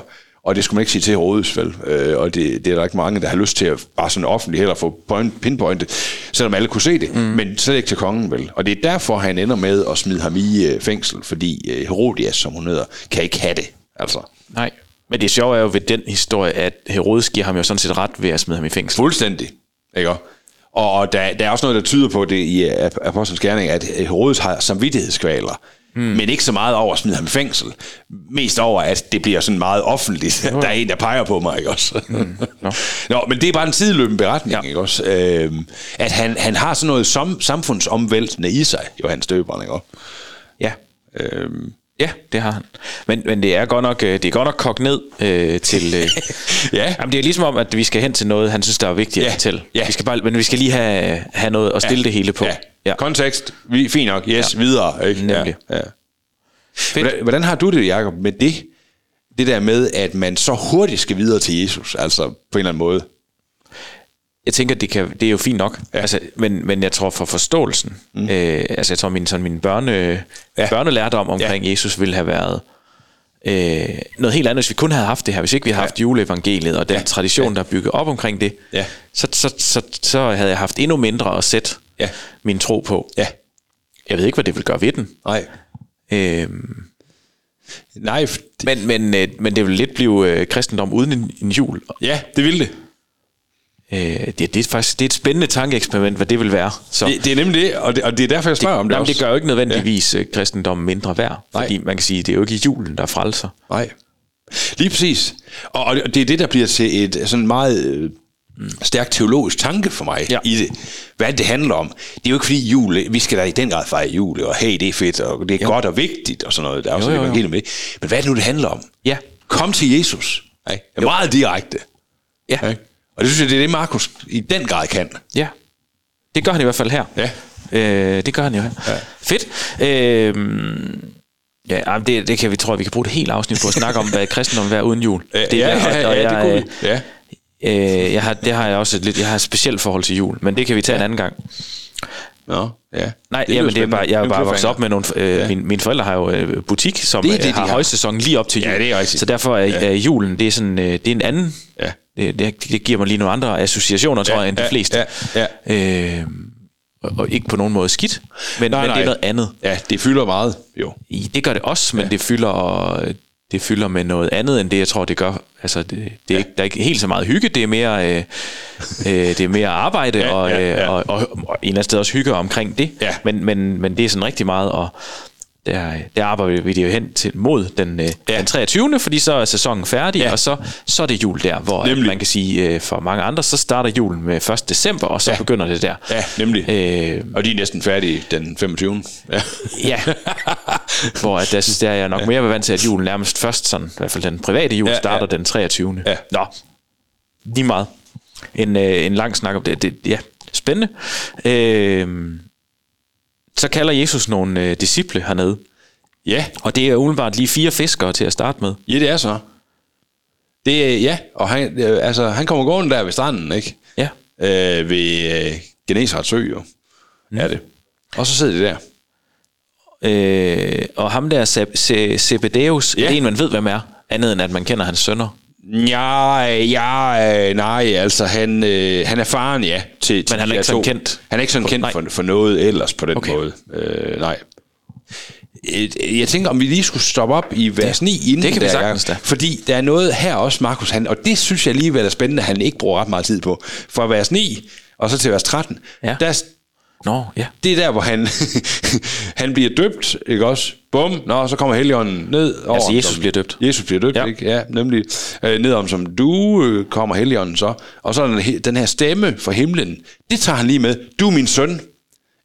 Og, det skulle man ikke sige til Herodes, vel? Øh, og det, det er der ikke mange, der har lyst til at bare sådan offentligt heller få point, pinpointet, selvom alle kunne se det, mm. men slet ikke til kongen, vel? Og det er derfor, han ender med at smide ham i øh, fængsel, fordi øh, Herodias, som hun hedder, kan ikke have det. Altså, Nej. Men det sjove er jo ved den historie, at Herodes giver ham jo sådan set ret ved at smide ham i fængsel. Fuldstændig. Ikke? Og, og der, der er også noget, der tyder på det i øh, Ap- Apostlenes Gerning, at Herodes har samvittighedskvaler. Mm. Men ikke så meget over at smide ham i fængsel. Mest over, at det bliver sådan meget offentligt. Der er en, der peger på mig, ikke også? Mm. Nå. Nå, men det er bare en sideløbende beretning, ja. Ja. ikke også? Øhm, at han, han har sådan noget som, samfundsomvæltende i sig, Johannes Døberen, ikke også? Ja. Øhm, Ja, det har han. Men, men det er godt nok, øh, det er godt nok kogt ned øh, til... Øh, ja. Jamen, det er ligesom om, at vi skal hen til noget, han synes, der er vigtigt Ja. at fortælle. Ja. Vi skal bare, men vi skal lige have, have noget at stille ja. det hele på. Ja. Ja. Kontekst, vi, fint nok, yes, ja. videre. Ikke? Nemlig. Ja. Ja. Fedt. Hvordan, hvordan har du det, Jacob, med det? Det der med, at man så hurtigt skal videre til Jesus, altså på en eller anden måde. Jeg tænker, det, kan, det er jo fint nok, Ja. ja. altså, men, men jeg tror for forståelsen, mm. øh, altså jeg tror min, sådan min børne, Ja. ja. børnelærdom omkring ja. Jesus ville have været øh, noget helt andet, hvis vi kun havde haft det her, hvis ikke vi havde haft juleevangeliet og den Ja. tradition, Ja. der er bygget op omkring det, Ja. så, så, så, så havde jeg haft endnu mindre at sætte Ja. min tro på. Ja. Jeg ved ikke, hvad det vil gøre ved den. Nej. Øhm, Nej, men, men, øh, men det vil lidt blive øh, kristendom uden en, en jul. ja, det ville det. Øh, det, det er faktisk det er et spændende tankeeksperiment, hvad det vil være. Så, det. Det er nemlig det, og det, og det er derfor, jeg spørger om det Jamen, også. det gør jo ikke nødvendigvis ja. kristendommen mindre værd. Nej. Fordi man kan sige, det er jo ikke julen, der frelser. Nej. Lige præcis. Og, og det er det, der bliver til et sådan meget øh, stærkt teologisk tanke for mig Ja. i det. Hvad det handler om. Det er jo ikke fordi jul, vi skal da i den grad fejre jul, og hey, det er fedt, og det er Jo. godt og vigtigt, og sådan noget. Der er også Jo, jo, jo, jo. evangelium med. Men hvad er det nu, det handler om? Ja. Kom til Jesus. Ikke? Det er meget direkte. Ja. Ikke? Og det synes jeg, det er det, Markus i den grad kan. Ja. Det gør han i hvert fald her. Ja. Øh, det gør han jo her. Ja. Fedt. Øh, ja, det, det kan vi, tror jeg, vi kan bruge et helt afsnit på at snakke om, hvad kristendom er uden jul. Det ja, ja, ja, ja, det kunne vi. Ja. Øh, jeg har, det har jeg også et lidt, jeg har et specielt forhold til jul, men det kan vi tage ja. en anden gang. Nå, ja. Nej, Det jamen, det er bare, jeg er bare vokset op med nogle... Øh, Ja. ja. mine, mine forældre har jo øh, butik, som Det er det, det, det, de har har. højsæson lige op til jul. Ja, det er rigtigt. Så derfor er Ja. ja. julen, det er, sådan, øh, det er en anden... Ja. Det, det, det giver mig lige nogle andre associationer, tror Ja, jeg, end de ja, fleste. ja, Øh, og, og ikke på nogen måde skidt, men, Nej, men nej. det er noget andet. Ja, det fylder meget, jo. I- Det gør det også, men ja. det fylder det fylder med noget andet end det jeg tror det gør. Altså det, det er ja. ikke, der er ikke helt så meget hygge, det er mere øh, øh, det er mere arbejde Ja, og, ja, øh, ja. og, og, og en eller anden sted også hygge omkring det. Ja. Men, men, men det er sådan rigtig meget og der, der arbejder vi det jo hen til mod den, øh, Ja. den 23. fordi så er sæsonen færdig, Ja. ja. og så, så er det jul der, hvor Nemlig. man kan sige, øh, for mange andre, så starter julen med 1. december, og så Ja. ja. begynder det der. Ja, nemlig. Øh, Og de er næsten færdige den 25. Ja. Ja, hvor at jeg synes, der er jeg nok mere vant til, at julen nærmest først, sådan, i hvert fald den private jul, Ja, ja, starter ja. den 23. Ja. Nå, lige meget. En, øh, en lang snak om det. det ja, spændende. Øh, så kalder Jesus nogle øh, disciple hernede, ja, og det er umiddelbart lige fire fiskere til at starte med. ja, det er så. Det ja, og han, øh, altså, han kommer gående der ved stranden, ikke? Ja, Øh, ved øh, Genesarets sø, jo. Mm. Er det. Og så sidder de der. øh, og ham der Zeb- Ze- Zebedeus, ja. det er en, man ved, hvem er, andet end at man kender hans sønner. Ja, ja, nej, altså han, øh, han er faren, ja. Til, til Men han er ikke sådan to. kendt? Han er ikke sådan kendt Nej. for, for noget ellers på den Okay. måde. Øh, nej. Jeg tænker, om vi lige skulle stoppe op i vers 9 inden det kan vi der er sagtens da. Fordi der er noget her også, Markus, han, og det synes jeg alligevel er spændende, at han ikke bruger ret meget tid på. Fra vers 9 og så til vers 13, Ja. der, Nå, ja. det er der, hvor han, han bliver døbt, ikke også? Bum, nå, så kommer Helligånden ned over Altså, Jesus som- bliver døbt. Jesus bliver døbt, Ja. ikke? Ja, nemlig. Øh, ned om som du øh, kommer Helligånden så. Og så er den, den her stemme fra himlen, det tager han lige med. Du er min søn.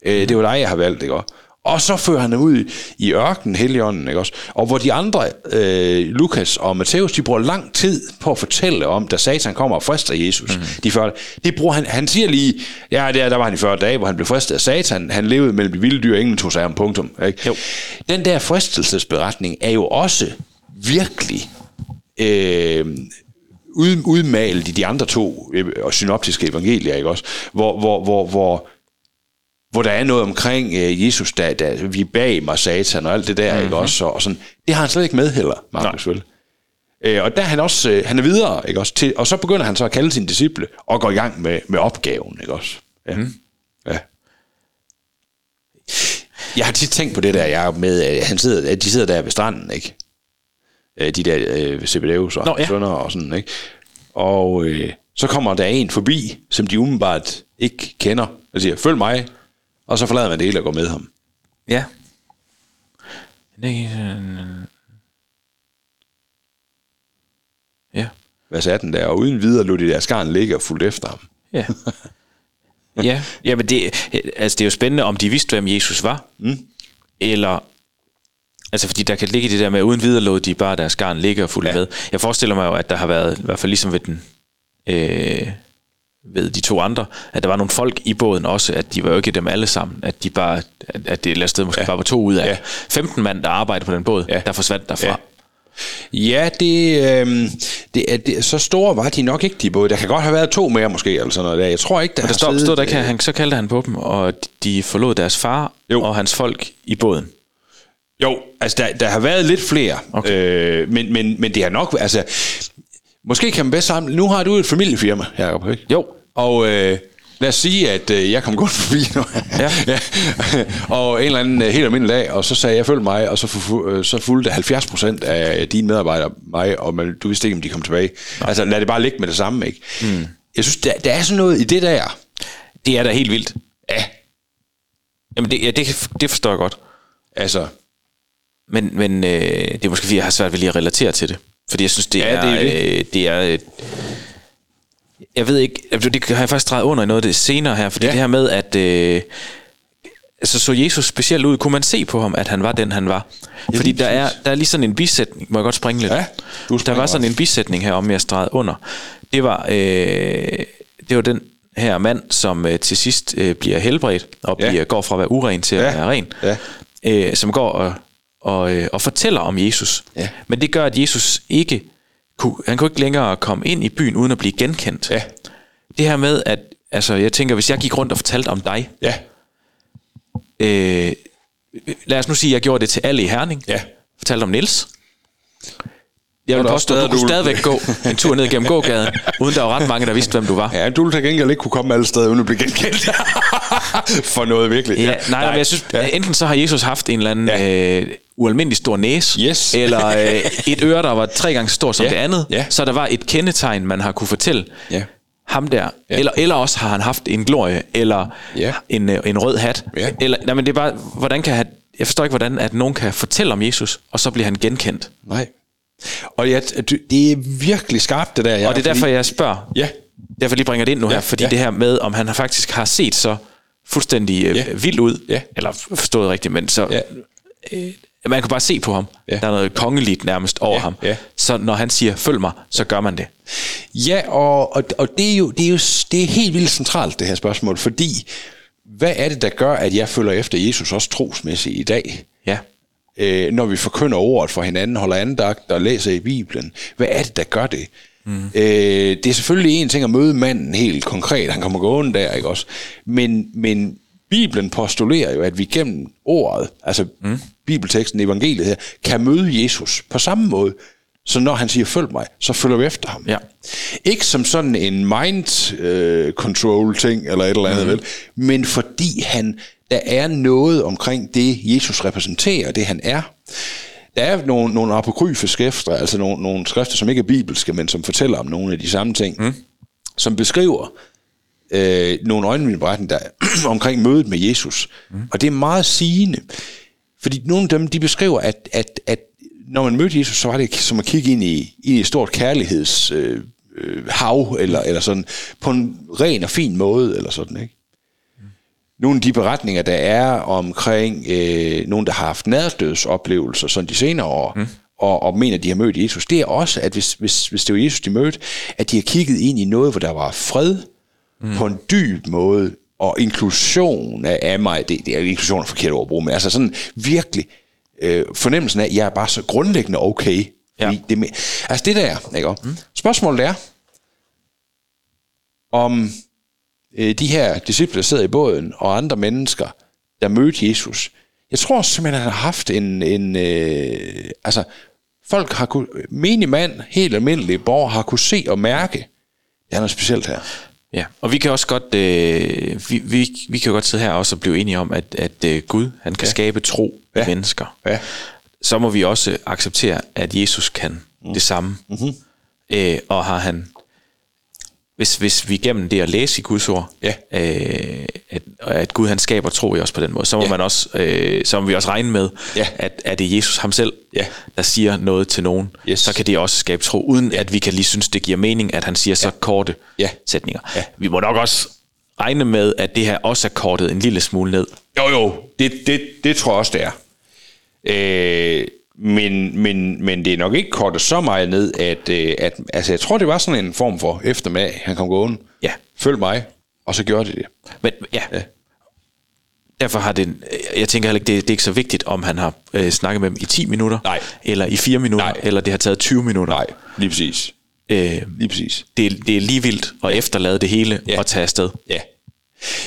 Øh, det var dig, jeg har valgt, ikke også? Og så fører han ud i, ørkenen, Helligånden, ikke også? Og hvor de andre, øh, Lukas og Matthæus, de bruger lang tid på at fortælle om, da Satan kommer og frister Jesus. Mm. De 40, det bruger han, han siger lige, ja, der, der var han i 40 dage, hvor han blev fristet af Satan. Han levede mellem de vilde dyr, ingen tog sig om punktum. Ikke? Jo. Den der fristelsesberetning er jo også virkelig øh, ud, udmalet i de andre to øh, og synoptiske evangelier, ikke også? Hvor, hvor, hvor, hvor, hvor der er noget omkring øh, Jesus, der, der vi er bag mig, satan og alt det der, mm-hmm. ikke også? Og, sådan, det har han slet ikke med heller, Markus, vel? Øh, og der er han også, øh, han er videre, ikke også? Til, og så begynder han så at kalde sine disciple og går i gang med, med opgaven, ikke også? Ja. Mm. ja. Jeg har tit tænkt på det der, jeg med, at han sidder, at de sidder der ved stranden, ikke? Øh, De der øh, Zebedeus og Nå, ja. sønner og sådan, ikke? Og øh, så kommer der en forbi, som de umiddelbart ikke kender, og siger, følg mig, og så forlader man det hele og går med ham. Ja. Ja. Hvad sagde den der? Og uden videre lå de der skarn ligge og fulgte efter ham. Ja. ja, ja men det, altså det er jo spændende, om de vidste, hvem Jesus var. Mm. Eller, altså fordi der kan ligge det der med, uden videre lod de bare deres garn ligge og fulgte ja. med. Jeg forestiller mig jo, at der har været, i hvert fald ligesom ved den, øh, ved de to andre, at der var nogle folk i båden også, at de var jo ikke dem alle sammen, at de bare, at, at det et sted måske ja. bare var to ud af Ja. ja. 15 mand, der arbejdede på den båd, Ja. der forsvandt derfra. Ja. Ja, det, øh, det, er, det, så store var de nok ikke, de både. Der kan godt have været to mere måske, eller sådan noget der. Jeg tror ikke, der, der står, siddet, stod der ikke, øh, han, så kaldte han på dem, og de forlod deres far Jo. og hans folk i båden. Jo, altså der, der har været lidt flere, okay. øh, men, men, men det har nok, altså, måske kan man bedst sammen, nu har du et familiefirma, Jacob, ikke? Jo. Og øh, lad os sige, at øh, jeg kom godt forbi nu, Ja. ja. og en eller anden øh, helt almindelig dag, og så sagde jeg, følg mig, og så, fu- øh, så fulgte 70 procent af dine medarbejdere mig, og man, du vidste ikke, om de kom tilbage. Nej. Altså lad det bare ligge med det samme, ikke? Mm. Jeg synes, der, der er sådan noget i det der, Det er da helt vildt. ja, Jamen det, ja, det, det forstår jeg godt. altså, Men, men øh, det er måske fordi, jeg har svært ved lige at relatere til det. Fordi jeg synes, det Ja, er... det er det. Øh, det er øh, jeg ved ikke, altså, det har jeg faktisk drejet under i noget af det senere her, fordi Ja. ja. det her med, at øh, altså, så Jesus specielt ud, kunne man se på ham, at han var den, han var. Fordi der er, der er lige sådan en bisætning, må jeg godt springe lidt? Ja, du der var sådan også. en bisætning her, om jeg stregede under. Det var, øh, det var den her mand, som øh, til sidst øh, bliver helbredt, og Ja. bliver, går fra at være uren til at Ja. være ren. Ja. Øh, som går og, og, øh, og fortæller om Jesus. Ja. Men det gør, at Jesus ikke kunne, han kunne ikke længere komme ind i byen, uden at blive genkendt. ja, Det her med, at altså, jeg tænker, hvis jeg gik rundt og fortalte om dig, ja, øh, lad os nu sige, at jeg gjorde det til alle i Herning, ja. fortalte om Niels. Jeg vil påstå, også at du kunne stadigvæk gå en tur ned gennem gågaden, uden der var ret mange, der vidste, hvem du var. Ja, du ville til gengæld ikke kunne komme alle steder, uden at blive genkendt. For noget virkelig. Ja, nej, nej, men jeg synes, ja. enten så har Jesus haft en eller anden Ja. ja. øh, ualmindelig stor næse, Yes. eller øh, et øre, der var tre gange så stort som Ja. det andet, Ja. så der var et kendetegn, man har kunne fortælle Ja. ham der. Ja. Eller, eller også har han haft en glorie, eller Ja. en, øh, en rød hat. Ja. Eller, nej, men det er bare, hvordan kan han, jeg forstår ikke, hvordan at nogen kan fortælle om Jesus, og så bliver han genkendt. Nej. Og ja, det er virkelig skarpt, det der. og det er derfor, jeg spørger. Ja. Derfor lige bringer det ind nu Ja, her, fordi ja. det her med, om han faktisk har set så fuldstændig øh, Ja. vild ud, Ja. eller forstået rigtigt, men så Ja. øh, man kan bare se på ham. Ja. Der er noget kongeligt nærmest over Ja, ham. ja. Så når han siger, følg mig, så gør man det. Ja, og, og, og det, er jo, det, er jo det er helt vildt centralt, det her spørgsmål, fordi hvad er det, der gør, at jeg følger efter Jesus også trosmæssigt i dag? Ja. øh, når vi forkynder ordet for hinanden, holder andagt og læser i Bibelen. Hvad er det, der gør det? Mm. Øh, det er selvfølgelig en ting at møde manden helt konkret, han kommer gående der, ikke også? Men, men Bibelen postulerer jo, at vi gennem ordet, altså mm. bibelteksten, evangeliet her, kan møde Jesus på samme måde, Så når han siger, følg mig, så følger vi efter ham. Ja. Ikke som sådan en mind øh, control ting eller et eller andet, mm. vel? men fordi han, der er noget omkring det, Jesus repræsenterer, det han er. Der er nogle, nogle apokryfe skrifter, altså nogle, nogle skrifter, som ikke er bibelske, men som fortæller om nogle af de samme ting, mm. som beskriver øh, nogle øjenvidneberetninger der omkring mødet med Jesus. Mm. Og det er meget sigende, fordi nogle af dem, de beskriver, at, at, at når man mødte Jesus, så var det som at kigge ind i, i et stort kærligheds øh, øh, hav, eller, eller sådan, på en ren og fin måde, eller sådan, ikke? Nogle af de beretninger, der er omkring øh, nogen, der har haft nærdødsoplevelser sådan de senere år, mm. og, og mener, at de har mødt Jesus, det er også, at hvis, hvis, hvis det var Jesus, de mødte, at de har kigget ind i noget, hvor der var fred, mm. på en dyb måde, og inklusion af, af mig, det, det er inklusion er forkert ord at bruge, men altså sådan virkelig øh, fornemmelsen af, at jeg er bare så grundlæggende okay. Ja. Det, altså det der, ikke? Mm. Spørgsmålet er, om de her disciple, der sidder i båden, og andre mennesker, der mødte Jesus, jeg tror simpelthen, han har haft en, en øh, altså, folk har kunne, menig mand, helt almindelige borgere, har kunne se og mærke, det er noget specielt her. Ja, og vi kan også godt, øh, vi, vi, vi kan godt sidde her også og blive enige om, at, at øh, Gud, han kan ja. skabe tro ja. i mennesker. Ja. Så må vi også acceptere, at Jesus kan mm. det samme. Mm-hmm. Øh, og har han, hvis, hvis vi gennem det at læse i Guds ord, Ja. øh, at, at Gud han skaber tro i os på den måde, så må, Ja. man også, øh, så må vi også regne med, Ja. at, at det er Jesus ham selv, Ja. der siger noget til nogen, Yes. så kan det også skabe tro, uden at vi kan lige synes, det giver mening, at han siger så korte Ja. sætninger. Ja. Vi må nok også regne med, at det her også er kortet en lille smule ned. Jo, jo, det, det, det tror jeg også, det er. Øh, men, men, men det er nok ikke kortet så meget ned, at, øh, at altså, jeg tror, det var sådan en form for eftermiddag, han kom gående. Ja. Følg mig, og så gjorde de det. Men ja, ja. derfor har det, jeg tænker heller ikke, det, det er ikke så vigtigt, om han har øh, snakket med dem i 10 minutter, Nej. eller i 4 minutter, Nej. eller det har taget 20 minutter. Nej, lige præcis. Øh, Lige præcis. det, det er lige vildt at efterlade det hele Ja. og tage afsted. Ja.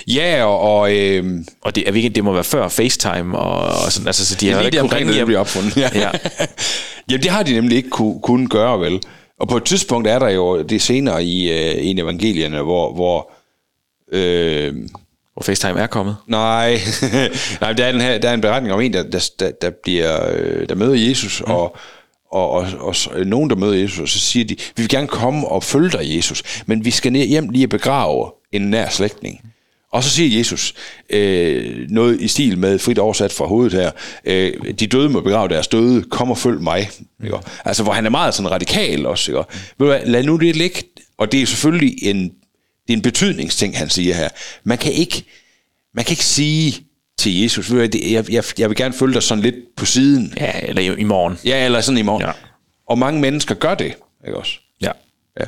Ja, og, og øh, Og det, er virkelig, det må være før FaceTime og, og sådan, altså, så de har ikke kunnet ringe hjem. opfundet. Ja. Ja. Jamen, det har de nemlig ikke kunne, kunne gøre, vel? Og på et tidspunkt er der jo det senere i øh, en af evangelierne, hvor, hvor øh, Hvor FaceTime er kommet. Nej, nej der, er den her, der er en beretning om en, der, der, der, bliver, øh, der møder Jesus, mm. og, og, og, og så- nogen, der møder Jesus, og så siger de, vi vil gerne komme og følge dig, Jesus, men vi skal ned hjem lige at begrave en nær slægtning. Og så siger Jesus øh, noget i stil med, frit oversat fra hovedet her, øh, de døde må begrave deres døde, kom og følg mig. Ikke? Altså, hvor han er meget sådan radikal også. Ikke? Ved du hvad, lad nu det ligge. Og det er selvfølgelig en, det er en betydningsting, han siger her. Man kan ikke, man kan ikke sige til Jesus, jeg, jeg, jeg vil gerne følge dig sådan lidt på siden. Ja, eller i, i morgen. Ja, eller sådan i morgen. Ja. Og mange mennesker gør det, ikke også? Ja. Ja.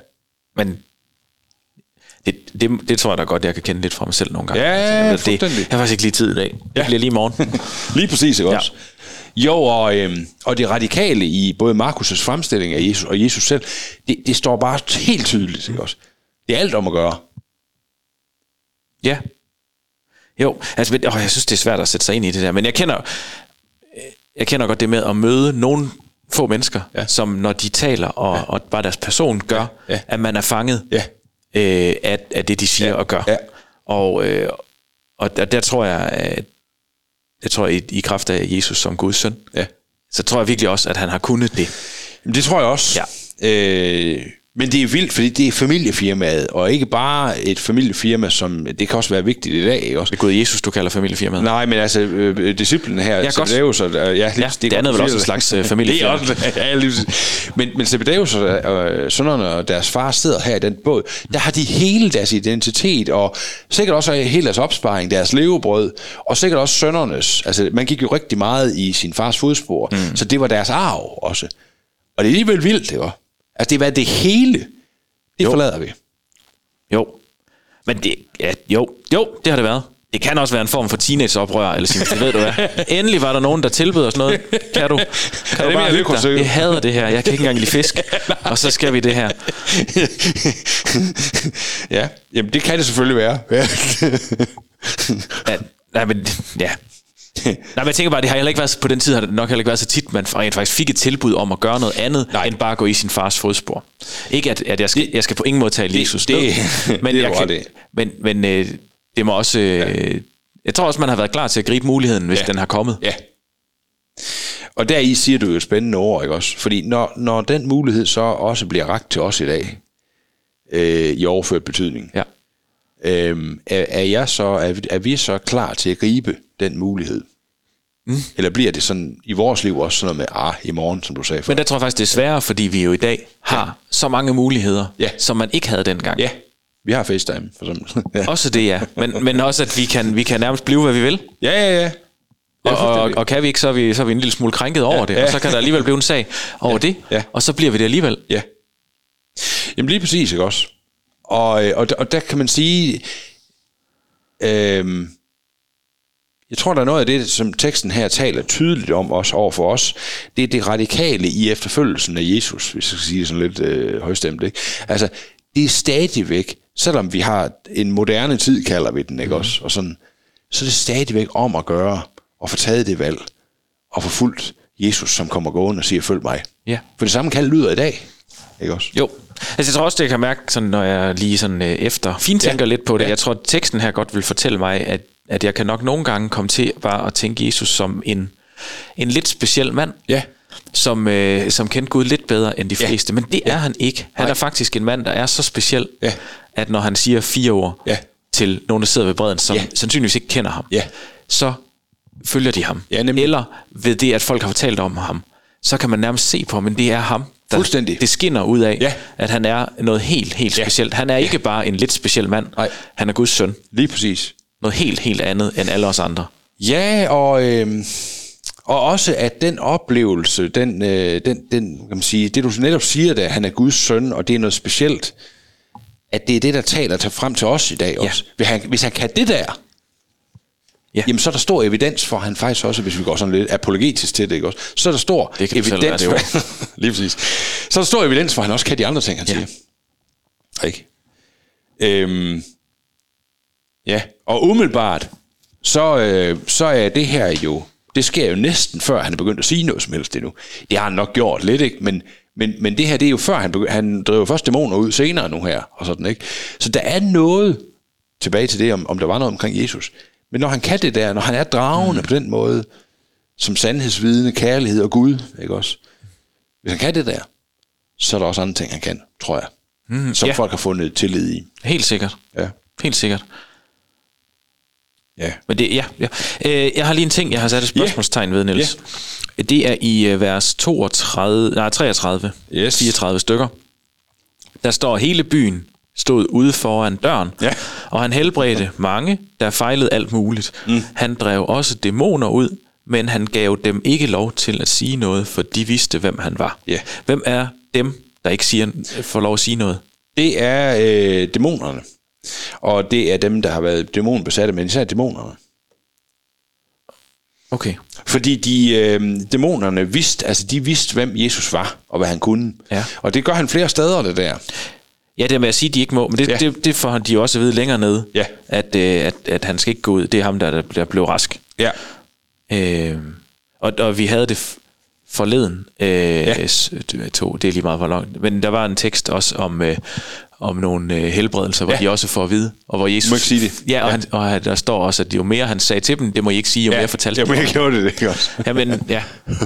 Men det, det, det tror jeg da godt, jeg kan kende lidt fra mig selv nogle gange. Ja, Jeg tænker, det, fuldstændig. jeg har faktisk ikke lige tid i dag. Det Ja. bliver lige i morgen. Lige præcis, ikke Ja. også? Jo, og, øhm, og det radikale i både Markus' fremstilling af Jesus og Jesus selv, det, det står bare helt tydeligt, ikke også? Det er alt om at gøre. Ja. Jo, altså, men, åh, jeg synes, det er svært at sætte sig ind i det der, men jeg kender, jeg kender godt det med at møde nogle få mennesker, Ja. ja. som når de taler, og, ja. og bare deres person gør, Ja. ja. at man er fanget Ja. Øh, af, af det, de siger Ja. og gør. Ja. Og, øh, og der, der tror jeg, at, jeg tror i, i kraft af Jesus som Guds søn, Ja. så tror jeg virkelig også, at han har kunnet det. Det tror jeg også. Ja. Øh, men det er vildt, fordi det er familiefirmaet, og ikke bare et familiefirma, som det kan også være vigtigt i dag. Ikke også? Det er Gud Jesus, du kalder familiefirmaet. Nej, men altså, øh, disciplen her, Ja. Zebedeus, og, øh, ja, lige, Ja, det andet er vel også en slags, øh, Det er familiefirma. også, ja, lige, men, men Zebedeus og øh, sønnerne og deres far sidder her i den båd, der har de hele deres identitet, og sikkert også hele deres opsparing, deres levebrød, og sikkert også sønnernes. Altså, man gik jo rigtig meget i sin fars fodspor, mm. så det var deres arv også. Og det er alligevel vildt, det var. Altså, det var det hele. Det Jo. forlader vi. Jo. Men det, ja, jo, jo, det har det været. Det kan også være en form for teenageoprør, eller sådan, det ved du hvad. Endelig var der nogen, der tilbød os noget. Kan du, kan det du bare hygge lykkosø? dig? Jeg hader det her. Jeg kan ikke engang lide fisk. Og så skal vi det her. ja, jamen det kan det selvfølgelig være. Ja. Ja, nej, men, ja. Nej, men jeg tænker bare, det har heller ikke været, på den tid har det nok heller ikke været så tit, man rent faktisk fik et tilbud om at gøre noget andet, Nej. End bare at gå i sin fars fodspor. Ikke at, at jeg, skal, jeg skal på ingen måde tale det- Jesus det- ned, men, det jeg kan, ret i. men, men øh, det må også... Øh, Jeg tror også, man har været klar til at gribe muligheden, hvis Ja. den har kommet. Ja. Og der i siger du jo spændende ord, ikke også? Fordi når, når den mulighed så også bliver ragt til os i dag, øh, i overført betydning, Ja. øh, er, er, jeg så, er, er vi så klar til at gribe den mulighed? Mm. Eller bliver det sådan i vores liv også sådan noget med, ah, i morgen, som du sagde før? Men der tror jeg faktisk, det er sværere, fordi vi jo i dag har ja. så mange muligheder, Ja. som man ikke havde dengang. Ja, vi har FaceTime, for eksempel. ja. Også det, ja. Men, men også, at vi kan, vi kan nærmest blive, hvad vi vil. ja, ja, ja. Og, og, og kan vi ikke, så er vi, så er vi en lille smule krænket over det. ja. Og så kan der alligevel blive en sag over det. ja. Og så bliver vi det alligevel. Ja. Jamen lige præcis, ikke også? Og, øh, og, og der kan man sige, øhm, jeg tror, der er noget af det, som teksten her taler tydeligt om os over for os, det er det radikale i efterfølgelsen af Jesus, hvis jeg skal sige det sådan lidt øh, højstemt. Ikke? Altså, det er stadigvæk, selvom vi har en moderne tid, kalder vi den, ikke også? Og sådan, så er det stadigvæk om at gøre, og få taget det valg, og få fulgt Jesus, som kommer gående og siger, følg mig. Ja. For det samme kald lyder i dag, ikke også? Jo. Altså, jeg tror også, det jeg kan mærke, sådan, når jeg lige sådan øh, efter fintænker Ja. lidt på det. Ja. Jeg tror, at teksten her godt vil fortælle mig, at, at jeg kan nok nogle gange komme til bare at tænke Jesus som en, en lidt speciel mand. Ja. Som, øh, som kendte Gud lidt bedre end de Ja. fleste. Men det er han ikke. Han Nej. er faktisk en mand, der er så speciel, Ja. at når han siger fire ord Ja. til nogen, der sidder ved bredden, som Ja. sandsynligvis ikke kender ham, Ja. så følger de ham. Ja, nemlig. Eller ved det, at folk har fortalt om ham, så kan man nærmest se på ham, men det er ham. Der, Fuldstændig. Det skinner ud af, Ja. at han er noget helt, helt Ja. specielt. Han er ikke bare en lidt speciel mand. Nej. Han er Guds søn. Lige præcis. Noget helt, helt andet end alle os andre. Ja, og, øh, og også at den oplevelse, den, øh, den, den, kan man sige, det du netop siger der, han er Guds søn, og det er noget specielt, at det er det, der taler til frem til os i dag også. Hvis han, hvis han kan det der, Ja. jamen så er der stor evidens for, at han faktisk også, hvis vi går sådan lidt apologetisk til det, ikke også? Så er der stor Det kan selv evidens være, for, lige præcis. Så er der stor evidens for, at han også kan de andre ting, han Ja. siger. Ikke? Øhm, ja, og umiddelbart, så, øh, så er det her jo, det sker jo næsten før han er begyndt at sige noget som helst endnu. Det har han nok gjort lidt, ikke? Men, men, men det her, det er jo før han begyndte, han driver først dæmoner ud senere nu her, og sådan, ikke? Så der er noget, tilbage til det, om, om der var noget omkring Jesus. Men når han kan det der, når han er dragende mm. på den måde, som sandhedsvidende, kærlighed og Gud, ikke også? Hvis han kan det der, så er der også andre ting, han kan, tror jeg. Mm, som ja. folk har fundet tillid i. Helt sikkert. Ja. Helt sikkert. Ja. Men det, ja, ja. Øh, jeg har lige en ting, jeg har sat et spørgsmålstegn ved, Niels. Det er i øh, vers 32, nej, 33, Yes. 34 stykker. Der står, hele byen stod ude foran døren, Ja. og han helbredte mange, der fejlede alt muligt. Mm. Han drev også dæmoner ud, men han gav dem ikke lov til at sige noget, for de vidste, hvem han var. Ja. Hvem er dem, der ikke siger, får lov at sige noget? Det er øh, dæmonerne. Og det er dem, der har været dæmonbesatte, men især dæmonerne. Okay. Fordi de, øh, dæmonerne vidste, altså de vidste, hvem Jesus var, og hvad han kunne. Ja. Og det gør han flere steder, det der. Ja, det med at sige, at de ikke må, men det, Ja. det, det får de jo også at vide længere nede, Ja. at, øh, at, at han skal ikke gå ud. Det er ham, der, der, der blev rask. Ja. Øh, og, og vi havde det f- forleden, øh, ja. to, det er lige meget for langt, men der var en tekst også om, øh, om nogle øh, helbredelser, hvor Ja. ja. de også får at vide, og hvor Jesus... Må ikke sige det. Ja, og, Ja. Han, og han- der står også, at jo mere han sagde til dem, det må I ikke sige, jo mere fortalte jeg, de jeg dem. gjorde det, ikke også? Ja, men ja.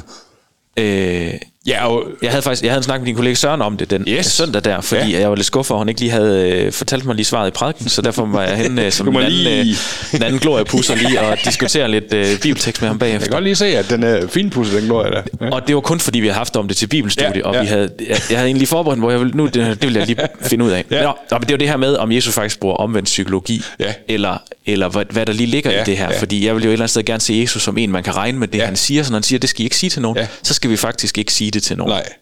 Øh, Ja, og, jeg havde faktisk jeg havde en snak med din kollega Søren om det den Yes. søndag der, fordi Ja. jeg var lidt skuffet, at han ikke lige havde øh, fortalt mig lige svaret i prædiken, så derfor var jeg hen øh, som en anden, lige- øh, en anden gloriepusser lige og diskutere lidt øh, bibeltekst med ham jeg kan jeg bagefter. godt lige se, at den er finpudset, den glorie der. Ja. Og det var kun fordi, vi havde haft om det til bibelstudie, Ja, og ja. vi havde, jeg, jeg havde egentlig forberedt, hvor jeg ville, nu det, det ville jeg lige finde ud af. Ja. Nå, men det jo det her med, om Jesus faktisk bruger omvendt psykologi, Ja. eller, eller hvad, hvad der lige ligger Ja, i det her. ja. Fordi jeg vil jo et eller andet sted gerne se Jesus som en, man kan regne med det, Ja. han siger. Så når han siger, det skal I ikke sige til nogen, ja. så skal vi faktisk ikke sige det til nogen. Nej.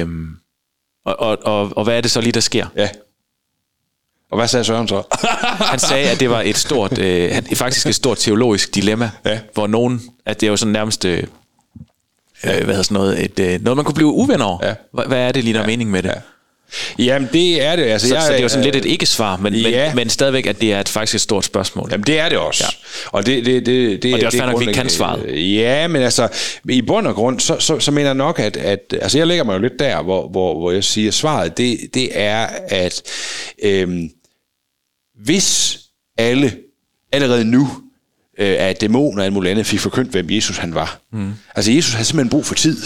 Øhm, og, og, og, og hvad er det så lige, der sker? Ja. Og hvad sagde Søren så? Han sagde, at det var et stort, øh, faktisk et stort teologisk dilemma, Ja. hvor nogen, at det er jo sådan nærmest, øh, øh, hvad hedder sådan noget, et, øh, noget man kunne blive uven over. Ja. Hvad, hvad er det lige, der er mening med det? Ja. Jamen, det er det. Altså, Så, jeg, så det er jo sådan lidt et ikke-svar, men, Ja. men, men stadigvæk, at det er et, faktisk et stort spørgsmål. Jamen, det er det også. Ja. Og det, det, det, det, Og det er også fair nok, vi kan svaret. Ja, men altså, i bund og grund, så, så, så mener jeg nok, at, at altså, jeg lægger mig jo lidt der, hvor, hvor, hvor jeg siger, at svaret, det, det er, at øhm, hvis alle allerede nu øh, af dæmoner og alt muligt andet fik forkyndt, hvem Jesus han var. Mm. Altså, Jesus havde simpelthen brug for tid.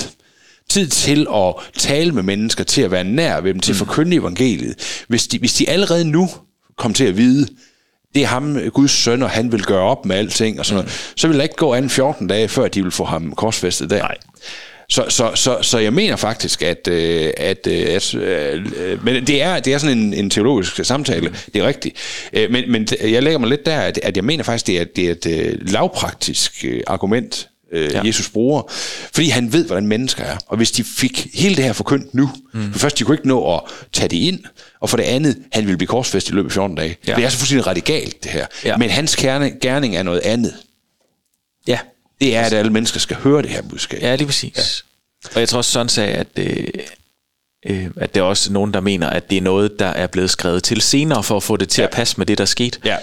Tid til at tale med mennesker, til at være nær ved dem, til at forkynde evangeliet. Hvis de, hvis de allerede nu kom til at vide, det er ham, Guds søn, og han vil gøre op med alting, og sådan noget, så vil der ikke gå anden 14 dage, før de vil få ham korsfæstet der. Nej. Så, så, så, så jeg mener faktisk, at, øh, at, øh, at øh, men det er, det er sådan en, en teologisk samtale, det er rigtigt. Men, men jeg lægger mig lidt der, at, at jeg mener faktisk, det er, det er et lavpraktisk argument, øh, Ja. Jesus bruger, fordi han ved, hvordan mennesker er. Og hvis de fik hele det her forkyndt nu, mm. for først, de kunne ikke nå at tage det ind, og for det andet, han ville blive korsfæstet i løbet af 14 dage. Ja. Det er så fuldstændig radikalt, det her. Ja. Men hans kerne, gerning er noget andet. Ja, Det er, at alle mennesker skal høre det her budskab. ja lige præcis. Ja. Og jeg tror også, sådan sagde, at, øh, øh, at der er også nogen, der mener, at det er noget, der er blevet skrevet til senere, for at få det til ja. at passe med det, der skete. Ja,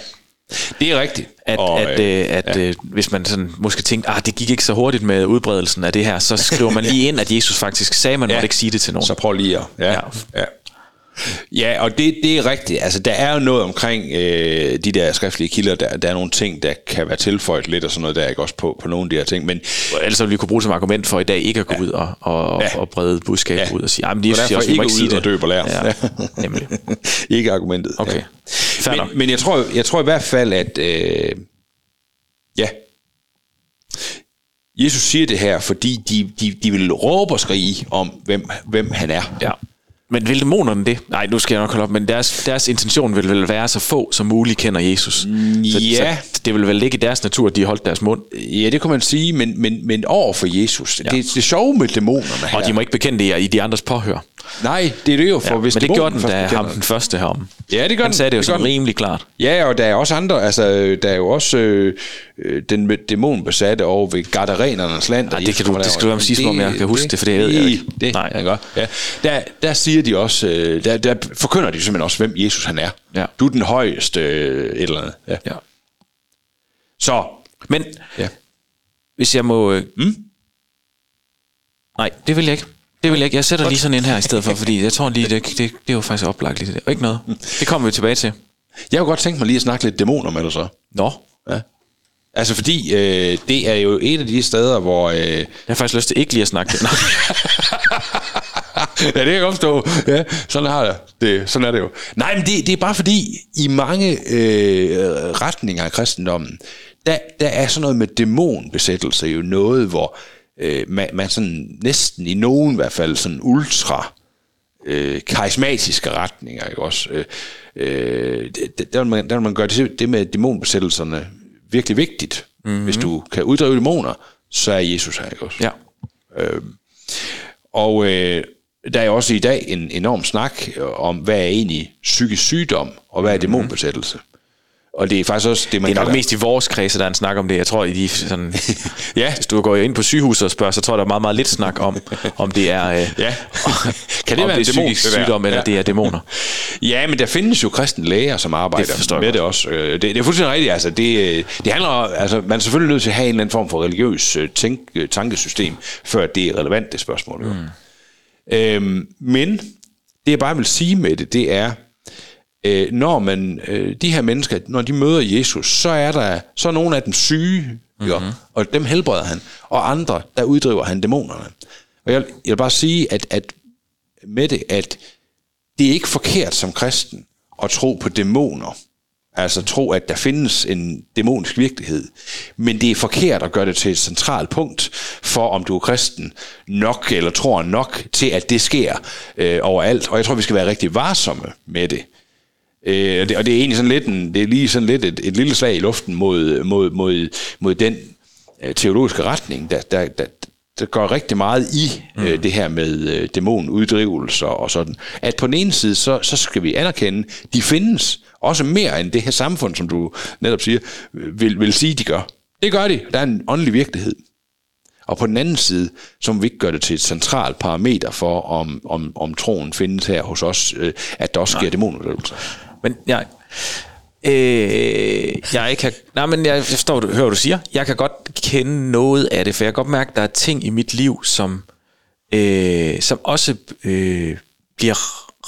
det er rigtigt. At, Og, at, øh, at øh, hvis man sådan måske tænkte, ah, det gik ikke så hurtigt med udbredelsen af det her, så skriver man lige ind, at Jesus faktisk sagde, at man ja. måtte ikke sige det til nogen. Så prøv lige at... Ja, Ja. ja. Ja. Og det, det er rigtigt. Altså, der er jo noget omkring øh, de der skriftlige kilder, der, der er nogle ting, der kan være tilføjet lidt og sådan noget der, ikke også på, på nogle af de her ting, men Ellers ville vi kunne bruge som argument for i dag ikke at gå ja. ud og, og, ja. Og brede budskab ja. Ud og sige, at de Og siger derfor også, ikke ikke sige ud og det. døb og lær. Ja, nemlig. ikke argumentet. Okay. Ja. Fair nok. Men, men jeg, tror, jeg tror i hvert fald, at øh, ja, Jesus siger det her, fordi de, de, de vil råbe og skrige om, hvem, hvem han er. Ja. Men vil dæmonerne det? Nej, nu skal jeg nok holde op, men deres, deres intention vil vel være, så få som muligt kender Jesus. Så, ja. så det vil vel ligge i deres natur, at de holdt deres mund. Ja, det kan man sige, men, men, men over for Jesus. Ja. Det, det sjove med dæmonerne her. Og de må ikke bekende det i de andres påhør. Nej, det er det jo, for Ja, hvis men det gjorde den, da ham det. den første herom. Ja, det gør Han den. sagde det jo Det gør sådan rimelig klart. Ja, og der er også andre, altså der er jo også øh, øh, den dæmonbesatte over ved Gardarenernes land. Nej, det kan du- det skal du sige, som om jeg kan huske det, for det ved jeg ikke. Det, Nej. Nej. Godt. Ja. Der, der siger de også, øh, der, der forkynder de simpelthen også, hvem Jesus han er. Ja. Du er den højeste øh, et eller andet. Ja. Ja. Så, Men ja. hvis jeg må... øh, Mm? Nej, det vil jeg ikke. Det vil jeg ikke. Jeg sætter lige sådan ind her i stedet for, fordi jeg tror lige, det, det, det er jo faktisk oplagt lige det. Og ikke noget. Det kommer vi tilbage til. jeg kunne godt tænke mig lige at snakke lidt dæmoner med dig så. Nå, Ja. Altså fordi, øh, det er jo et af de steder, hvor... Øh, jeg har faktisk lyst til ikke lige at snakke det. Ja, det kan jeg godt forstå. Ja, sådan, har jeg det. sådan er det jo. Nej, men det, det er bare fordi, i mange øh, retninger af kristendommen, der, der er sådan noget med dæmonbesættelse jo noget, hvor øh, man, man sådan næsten i nogen i hvert fald sådan ultra øh, karismatiske retninger, ikke også? Øh, øh, det- der, vil man, der vil man gøre det, det med dæmonbesættelserne virkelig vigtigt. Mm-hmm. Hvis du kan uddrive dæmoner, så er Jesus her, ikke også? Ja. Og øh, der er også i dag en enorm snak øh, om, hvad er egentlig psykisk sygdom, og hvad er dæmonbesættelse. Og det er faktisk også det, man Det er nok kalder- mest i vores kredse, der er en snak om det. Jeg tror, i de sådan, Ja. hvis du går ind på sygehuset og spørger, så tror jeg, der er meget, meget lidt snak om, om det er, øh, Ja. kan det om være det er dæmon, psykisk det sygdom, eller Ja. det er dæmoner. Ja, men der findes jo kristne læger, som arbejder Det med godt. det også. Øh, Det, det er fuldstændig rigtigt. Altså, det, øh, det handler om- altså, man er selvfølgelig nødt til at have en eller anden form for religiøs tænk, tankesystem, før det er relevant, det spørgsmål. Jo. Mm. Øhm, men det jeg bare vil sige med det, det er, øh, når man, øh, de her mennesker, når de møder Jesus, så er der så er nogle af dem syge, mm-hmm. jo, og dem helbreder han, og andre, der uddriver han dæmonerne. Og jeg, jeg vil bare sige, at, at med det, at det er ikke forkert som kristen at tro på dæmoner. Altså tro, at der findes en dæmonisk virkelighed. Men det er forkert at gøre det til et centralt punkt for, om du er kristen nok, eller tror nok til, at det sker øh, overalt. Og jeg tror, vi skal være rigtig varsomme med det. Øh, og det, og det er egentlig sådan lidt, en, det er lige sådan lidt et, et lille slag i luften mod, mod, mod, mod den øh, teologiske retning, der, der, der, der går rigtig meget i øh, det her med øh, dæmonuddrivelser og sådan. At på den ene side, så, så skal vi anerkende, de findes også mere end det her samfund, som du netop siger, vil, vil sige, de gør. Det gør de. Der er en åndelig virkelighed. Og på den anden side, så må vi ikke gøre det til et centralt parameter for, om, om, om troen findes her hos os, øh, at der også sker dæmonudøvelser. Men jeg, øh, jeg kan, nej, men jeg forstår, du, hører, hvad du siger. Jeg kan godt kende noget af det, for jeg kan godt mærke, at der er ting i mit liv, som, øh, som også øh, bliver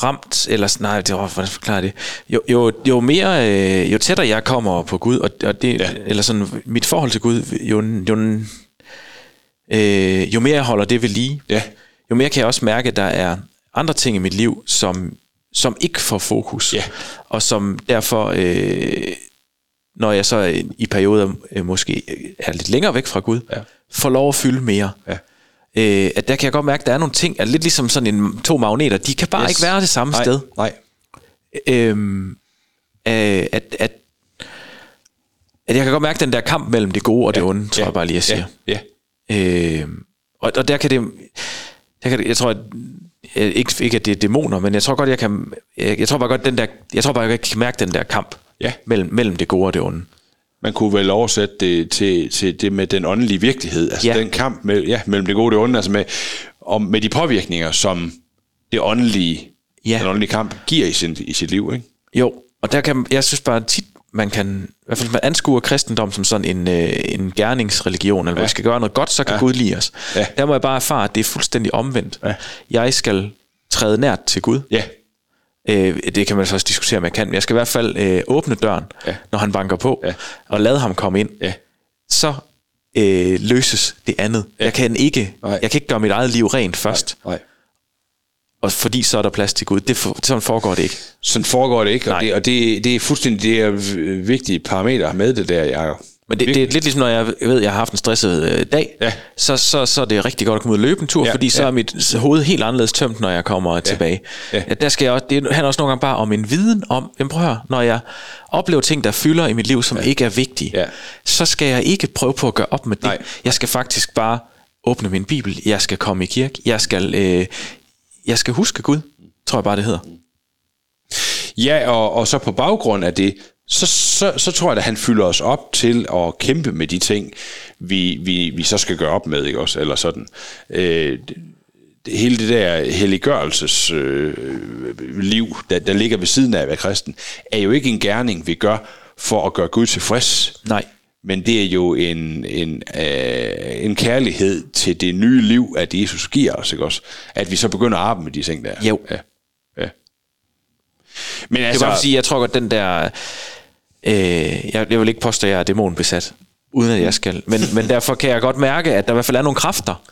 ramt, eller nej, det var, hvordan forklarer jeg det? Jo, jo, jo mere, øh, jo tættere jeg kommer på Gud, og, og det, ja. eller sådan, mit forhold til Gud, jo, jo, øh, jo mere jeg holder det ved lige, Ja. jo mere kan jeg også mærke, at der er andre ting i mit liv, som, som ikke får fokus, Ja. og som derfor, øh, når jeg så i- i perioder øh, måske er lidt længere væk fra Gud, Ja. får lov at fylde mere. Ja. Øh, at der kan jeg godt mærke, at der er nogle ting, er lidt ligesom sådan en, to magneter, de kan bare yes. ikke være det samme nej, sted. Nej, Øhm, øh, at, at, at jeg kan godt mærke den der kamp mellem det gode og det onde, tror jeg bare lige, jeg siger. Ja, ja. Øh, og, og der kan det, der kan det jeg tror, at, øh, ikke, ikke at det er dæmoner, men jeg tror godt, jeg kan, jeg, jeg tror bare godt, den der, jeg tror bare, jeg kan mærke den der kamp Ja. mellem, mellem det gode og det onde. Man kunne vel oversætte det til, til det med den åndelige virkelighed. Altså Ja. den kamp med, ja, mellem det gode og det onde, altså med, om, med de påvirkninger, som det åndelige, Ja. den åndelige kamp giver i, sin, i sit liv. Ikke? Jo, og der kan, jeg synes bare tit, man kan, i hvert fald man anskuer kristendom som sådan en, øh, en gerningsreligion, eller ja. vi skal gøre noget godt, så kan ja. Gud lide os. Ja. Der må jeg bare erfare, at det er fuldstændig omvendt. Ja. Jeg skal træde nært til Gud. Ja, Øh, det kan man så også diskutere, om jeg kan, men jeg skal i hvert fald øh, åbne døren, Ja. når han banker på, Ja. og lade ham komme ind. ja, Så øh, løses det andet. Ja. Jeg kan ikke, Nej. jeg kan ikke gøre mit eget liv rent først, nej. Og fordi så er der plads til Gud. Det for, sådan foregår det ikke. Sådan foregår det ikke, og, Nej. det, og det, det er fuldstændig det er vigtige parametre med det der, Jacob. Men det, det er lidt ligesom, når jeg ved, at jeg har haft en stresset øh, dag, Ja. så, så, så er det rigtig godt at komme ud og løbe en tur, ja, fordi så ja. er mit hoved helt anderledes tømt, når jeg kommer ja. tilbage. ja. Ja, der skal jeg også, det handler også nogle gange bare om en viden om, jamen prøv at høre, når jeg oplever ting, der fylder i mit liv, som ja. ikke er vigtige, Ja. så skal jeg ikke prøve på at gøre op med det. Nej. Jeg skal faktisk bare åbne min bibel, jeg skal komme i kirke, jeg skal, øh, jeg skal huske Gud, tror jeg bare det hedder. Ja, og, og så på baggrund af det, så, så, så tror jeg, at han fylder os op til at kæmpe med de ting, vi, vi, vi så skal gøre op med, ikke også? Eller sådan. Øh, det, hele det der helliggørelses øh, liv, der, der ligger ved siden af at være kristen, er jo ikke en gerning, vi gør for at gøre Gud tilfreds. Nej. Men det er jo en, en, øh, en kærlighed til det nye liv, at Jesus giver os, ikke også? At vi så begynder at arbejde med de ting der. Jo. Ja. ja. Men Det er altså, bare for at sige, jeg tror godt, den der... Øh, jeg, jeg vil ikke påstå, at jeg er dæmonbesat, uden at jeg skal. Men, men derfor kan jeg godt mærke, at der i hvert fald er nogle kræfter,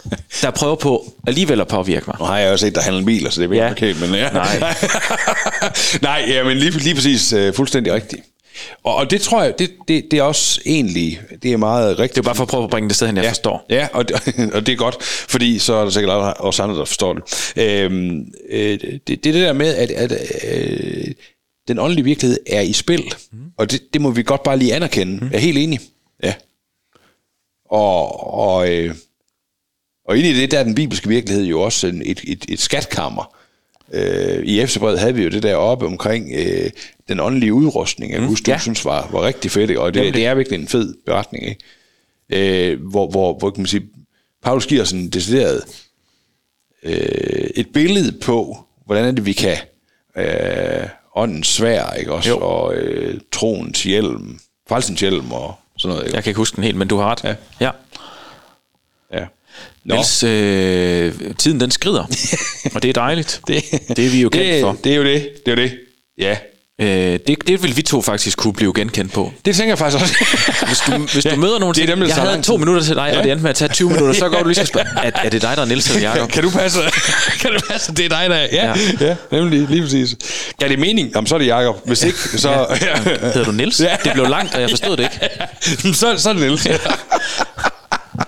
der prøver på alligevel at påvirke mig. Nu har jeg jo set dig handle biler, så det ved Ja. jeg helt, men ja. Nej. Nej, ja, men lige, lige præcis uh, fuldstændig rigtigt. Og, og det tror jeg, det, det, det er også egentlig, det er meget rigtigt. Det er bare for at prøve at bringe det sted hen, jeg ja, forstår. Ja, og, og det er godt, fordi så er der sikkert også andre, der forstår det. Øhm, øh, det, det er det der med, at, at øh, den åndelige virkelighed er i spil, mm. og det, det må vi godt bare lige anerkende. Mm. Jeg er helt enig. Ja. Og, og, øh, og inde i det, der er den bibelske virkelighed jo også en, et, et, et skatkammer. Øh, I Efterbrevet havde vi jo det der oppe omkring øh, den åndelige udrustning, jeg mm, husker, ja. synes var, var rigtig fedt, og det, Jamen, det- er virkelig en fed beretning. Ikke? øh, hvor, hvor, hvor kan man sige, Paulus giver sådan decideret øh, et billede på, hvordan er det, vi kan øh, åndens svær, ikke også, Jo. og øh, troens hjelm, falsens hjelm og sådan noget. Ikke? Jeg kan ikke huske den helt, men du har ret. Ja. ja. Ja. Nå, Niels, øh, tiden den skrider, og det er dejligt. Det, det er vi jo kendt det, for. det er jo det, det er jo det. Ja, Øh, det, det vil vi to faktisk kunne blive genkendt på. det tænker jeg faktisk også. Hvis du, hvis du møder nogen til, dem, jeg havde to minutter til dig, Ja. og det endte med at tage 20 minutter, så går du lige og spørge, er, er det dig, der er Niels eller Jacob? kan du passe? kan du passe? Det er dig, der er. Ja, Ja. ja. ja nemlig, lige præcis. Ja, det er meningen. Jamen, så er det Jacob. Hvis ikke, så... Ja. Hedder du Niels? Ja. Det blev langt, og jeg forstod det ikke. så, så er det Niels.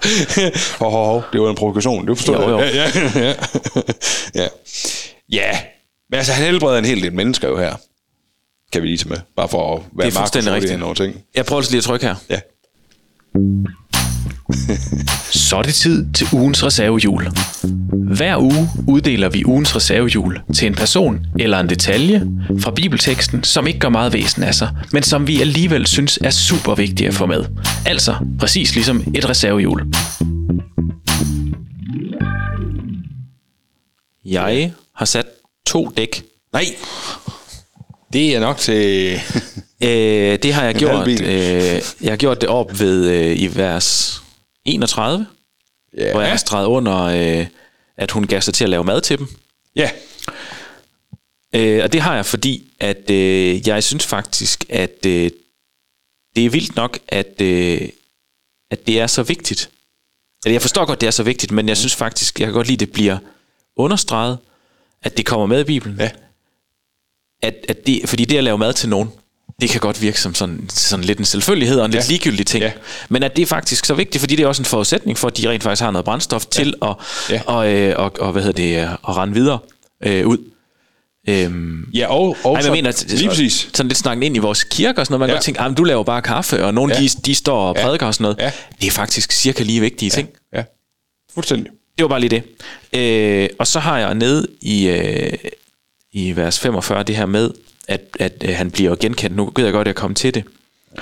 hov, hov, hov. Det var en provokation. Det forstår Jo, jo. jeg. Ja, ja, ja. ja. ja. Men altså, han helbreder en hel del mennesker jo her. Kan vi lige tage med. Bare for at være Det er fuldstændig rigtigt. Ting. Jeg prøver lige at trykke her. Ja. Så er det tid til ugens reservehjul. Hver uge uddeler vi ugens reservehjul til en person eller en detalje fra bibelteksten, som ikke gør meget væsen af sig, men som vi alligevel synes er super vigtige at få med. Altså præcis ligesom et reservehjul. Jeg har sat to dæk. Nej! Det er nok til Øh, det har jeg En gjort. Øh, jeg har gjort det op ved øh, i vers 31, Ja. hvor jeg har streget under, øh, at hun gav sig til at lave mad til dem. Ja. Øh, og det har jeg, fordi at øh, jeg synes faktisk, at øh, det er vildt nok, at, øh, at det er så vigtigt. Altså, jeg forstår godt, det er så vigtigt, men jeg synes faktisk, jeg kan godt lide, at det bliver understreget, at det kommer med i Bibelen. Ja. At, at det, fordi det at lave mad til nogen, det kan godt virke som sådan, sådan lidt en selvfølgelighed og en lidt Ja. ligegyldig ting. Ja. Men at det er faktisk så vigtigt, fordi det er også en forudsætning for, at de rent faktisk har noget brændstof til at, Ja. og, øh, og, og, hvad hedder det, øh, at rende videre øh, ud. Øhm, Ja, og, og Ej, så, mener, at- lige præcis. Sådan lidt snakken ind i vores kirke og sådan noget. Man kan Ja. godt tænke, at du laver bare kaffe, og nogle Ja. de, de står og Ja. prædiker og sådan noget. Ja. Det er faktisk cirka lige vigtige ting. Ja, fuldstændig. Det var bare lige det. Øh, og så har jeg ned i, øh, i vers 45 det her med, at, at øh, han bliver genkendt. Nu ved jeg godt, at jeg kom til det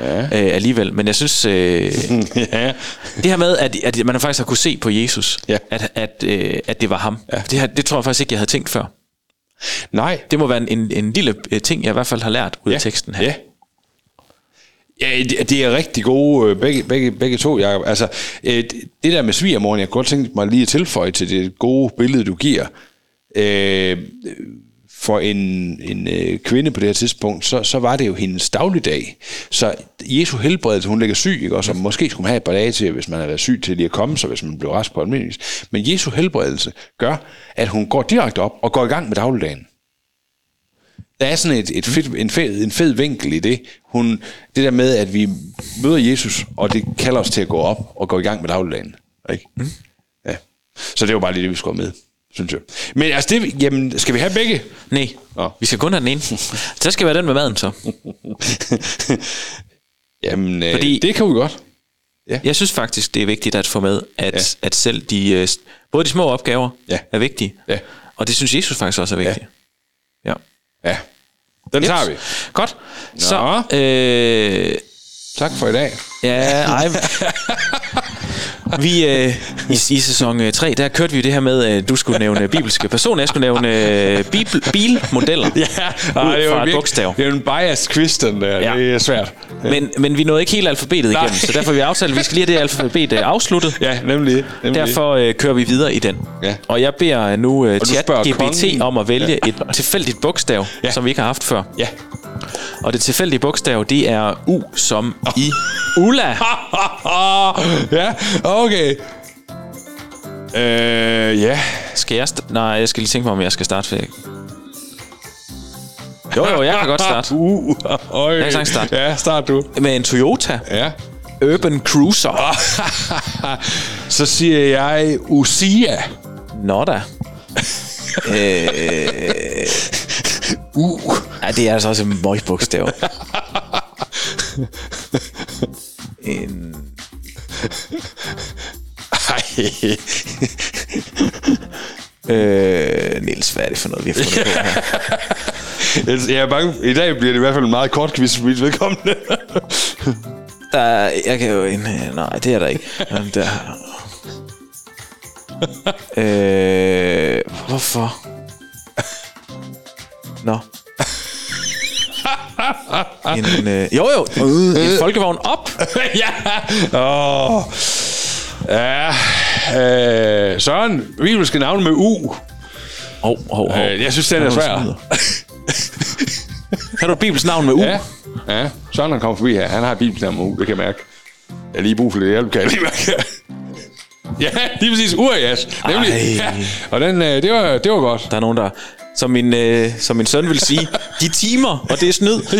Ja. øh, alligevel. Men jeg synes, øh, ja. det her med, at, at man faktisk har kunne se på Jesus, Ja. at, at, øh, at det var ham. Ja. Det, her, det tror jeg faktisk ikke, jeg havde tænkt før. Nej. Det må være en, en, en lille øh, ting, jeg i hvert fald har lært ud ja. af teksten her. Ja. Ja, det, det er rigtig gode, øh, begge, begge, begge to, Jacob. Altså, øh, det det der med svigermoren, jeg kunne godt tænke mig lige at tilføje til det gode billede, du giver. Øh, for en, en øh, kvinde på det her tidspunkt, så, så var det jo hendes dagligdag. Så Jesu helbredelse, hun ligger syg, ikke? og måske skulle man have et par dage til, hvis man har været syg til lige at komme sig, hvis man blev rask på almindelig. Men Jesu helbredelse gør, at hun går direkte op og går i gang med dagligdagen der er sådan et, et fedt, en, fed, en fed vinkel i det. Hun, det der med, at vi møder Jesus, og det kalder os til at gå op og gå i gang med dagligdagen. Ikke? Mm. Ja. Så det var bare lige det, vi skulle med, synes jeg. Men altså, det, jamen, skal vi have begge? Nej, Nå. vi skal kun have den ene. Så skal være den med maden så. jamen, Fordi- Fordi... det kan vi godt. Jeg synes faktisk, det er vigtigt at få med, at, Ja. ja. at selv de, øh, både de små opgaver Ja. er vigtige, Ja. og det synes Jesus faktisk også er vigtigt. Ja. Ja, den Yes. tager vi. Godt. Så, øh, Tak for i dag. ja, ej, vi, øh, i, i sæson 3, der kørte vi det her med, at du skulle nævne bibelske personer, jeg skulle nævne øh, bibel, bilmodeller Ja, ud fra et virkelig- bogstav. Det er jo en biased quiz, den der. Ja. Det er svært. Men, men vi nåede ikke helt alfabetet Nej. igennem, så derfor har vi aftalt, at vi skal lige have det alfabet øh, afsluttet. Ja, nemlig. nemlig. Derfor øh, kører vi videre i den. Ja. Og jeg beder øh, nu øh, ChatGPT om at vælge ja. et tilfældigt bogstav. Ja. som vi ikke har haft før. Ja. Og det tilfældige bogstav, det er U som i Ulla. ja, okay. Øh, ja. Skal jeg st- Nej, jeg skal lige tænke mig, om jeg skal starte før. Jo, jo, jeg kan godt starte. Uh, øj. Jeg kan sagtens starte. Ja, start du. Med en Toyota Ja. Urban Cruiser. Så siger jeg Usia. Nå da. øh, Uh. ja, det er altså også en møgbogstav. en... Øh, Niels, hvad er det for noget, vi har fundet på her? Jeg jeg er bange. I dag bliver det i hvert fald en meget kort quiz for mit vedkommende. Der, er- jeg kan jo en... Nej, det er der ikke. Men Der. Øh, hvorfor? Nå. En, øh, jo, jo. En folkevogn op. ja. Åh. Ja. Øh, Søren, bibelske navne med U. Hov, hov, hov. Øh, jeg synes, den er svær. Kan du bibels navn med U? Ja. Ja. Søren han kommer forbi her. Han har et bibelske navn med U. Det kan jeg mærke. Jeg har lige brug for lidt hjælp, kan jeg lige mærke. Ja, lige præcis. Urias. Nemlig. Ej. Ja. Og den, øh, det, var, det var godt. Der er nogen, der, som min, øh, som min søn vil sige, de timer, og det er snyd.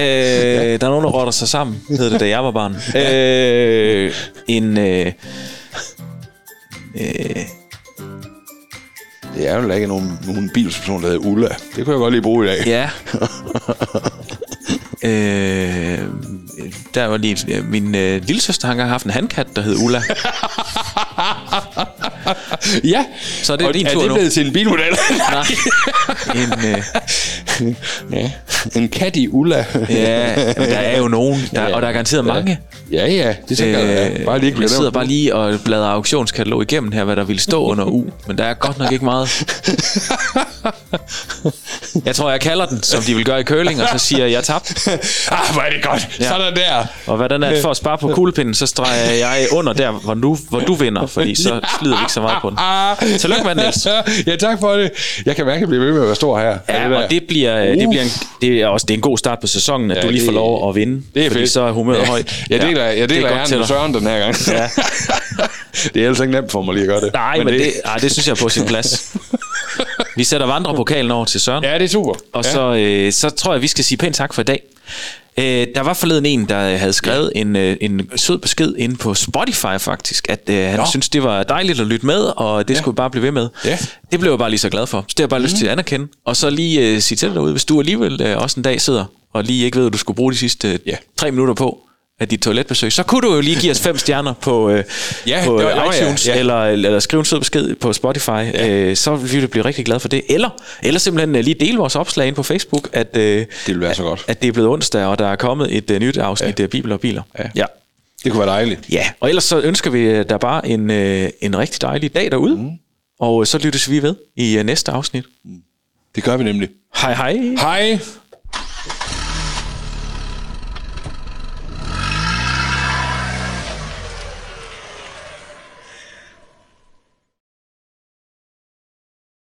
øh, der er nogen, der rotter sig sammen, hed det, da jeg var barn. Øh, en... Øh, øh, Det er jo ikke nogen, nogen bilsperson, der hedder Ulla. Det kunne jeg godt lige bruge i dag. ja. øh, der var lige... Min øh, lille søster har engang haft en handkat, der hed Ulla. Ja. Så er det Og din er tur det nu. blevet til en bilmodel? Nej. En, øh, ja. En kat i Ulla. ja, men der er jo nogen, der, ja. og der er garanteret Ja. mange. Ja, ja, det tænker jeg. ja. Bare lige ikke Øh, jeg bliver sidder bare lige og bladrer auktionskatalog igennem her, hvad der ville stå under U. Men der er godt nok ikke meget. Jeg tror, jeg kalder den, som de vil gøre i curling, og så siger jeg, jeg tabt. ah, hvor er det godt. Ja. Sådan der. Og hvordan er det for at spare på kuglepinden, så streger jeg under der, hvor du, hvor du vinder, fordi så slider vi ikke så meget på den. Tillykke med den, Niels. ja, tak for det. Jeg kan mærke, at blive ved med at være stor her. Ja, det og det bliver, det Uh. bliver en, det er også det er en god start på sæsonen, at Ja, du lige det- får lov at vinde. Det er fedt. så er humøret ja. højt. Jeg deler, jeg det er deler godt gerne til med. Søren den her gang. Ja. det er altså ikke nemt for mig lige at gøre det. Nej, men, men det, det, ej, det synes jeg er på sin plads. Vi sætter vandrepokalen over til Søren. Ja, det er super. Og ja. så, øh, så tror jeg, vi skal sige pænt tak for i dag. Øh, der var forleden en, der havde skrevet en, øh, en sød besked inde på Spotify faktisk, at øh, han Nå. synes det var dejligt at lytte med, og det ja. skulle vi bare blive ved med. Ja. Det blev jeg bare lige så glad for. Så det har jeg bare mm. lyst til at anerkende. Og så lige øh, sige til dig derude, hvis du alligevel øh, også en dag sidder, og lige ikke ved, at du skulle bruge de sidste øh, Ja. tre minutter på, af dit toiletbesøg, så kunne du jo lige give os fem stjerner på, øh, Ja, på det var- ja, iTunes, ja. eller, eller skrive en sød besked på Spotify, ja. øh, så vil vi blive rigtig glade for det. Eller, eller simpelthen øh, lige dele vores opslag ind på Facebook, at, øh, Det vil være så godt. at det er blevet onsdag, og der er kommet et øh, nyt afsnit ja. Bibel og Biler. Ja. ja. Det kunne være dejligt. Ja, og ellers så ønsker vi øh, der bare en, øh, en rigtig dejlig dag derude, mm. og øh, så lyttes vi ved i øh, næste afsnit. Det gør vi nemlig. Hej hej! Hej.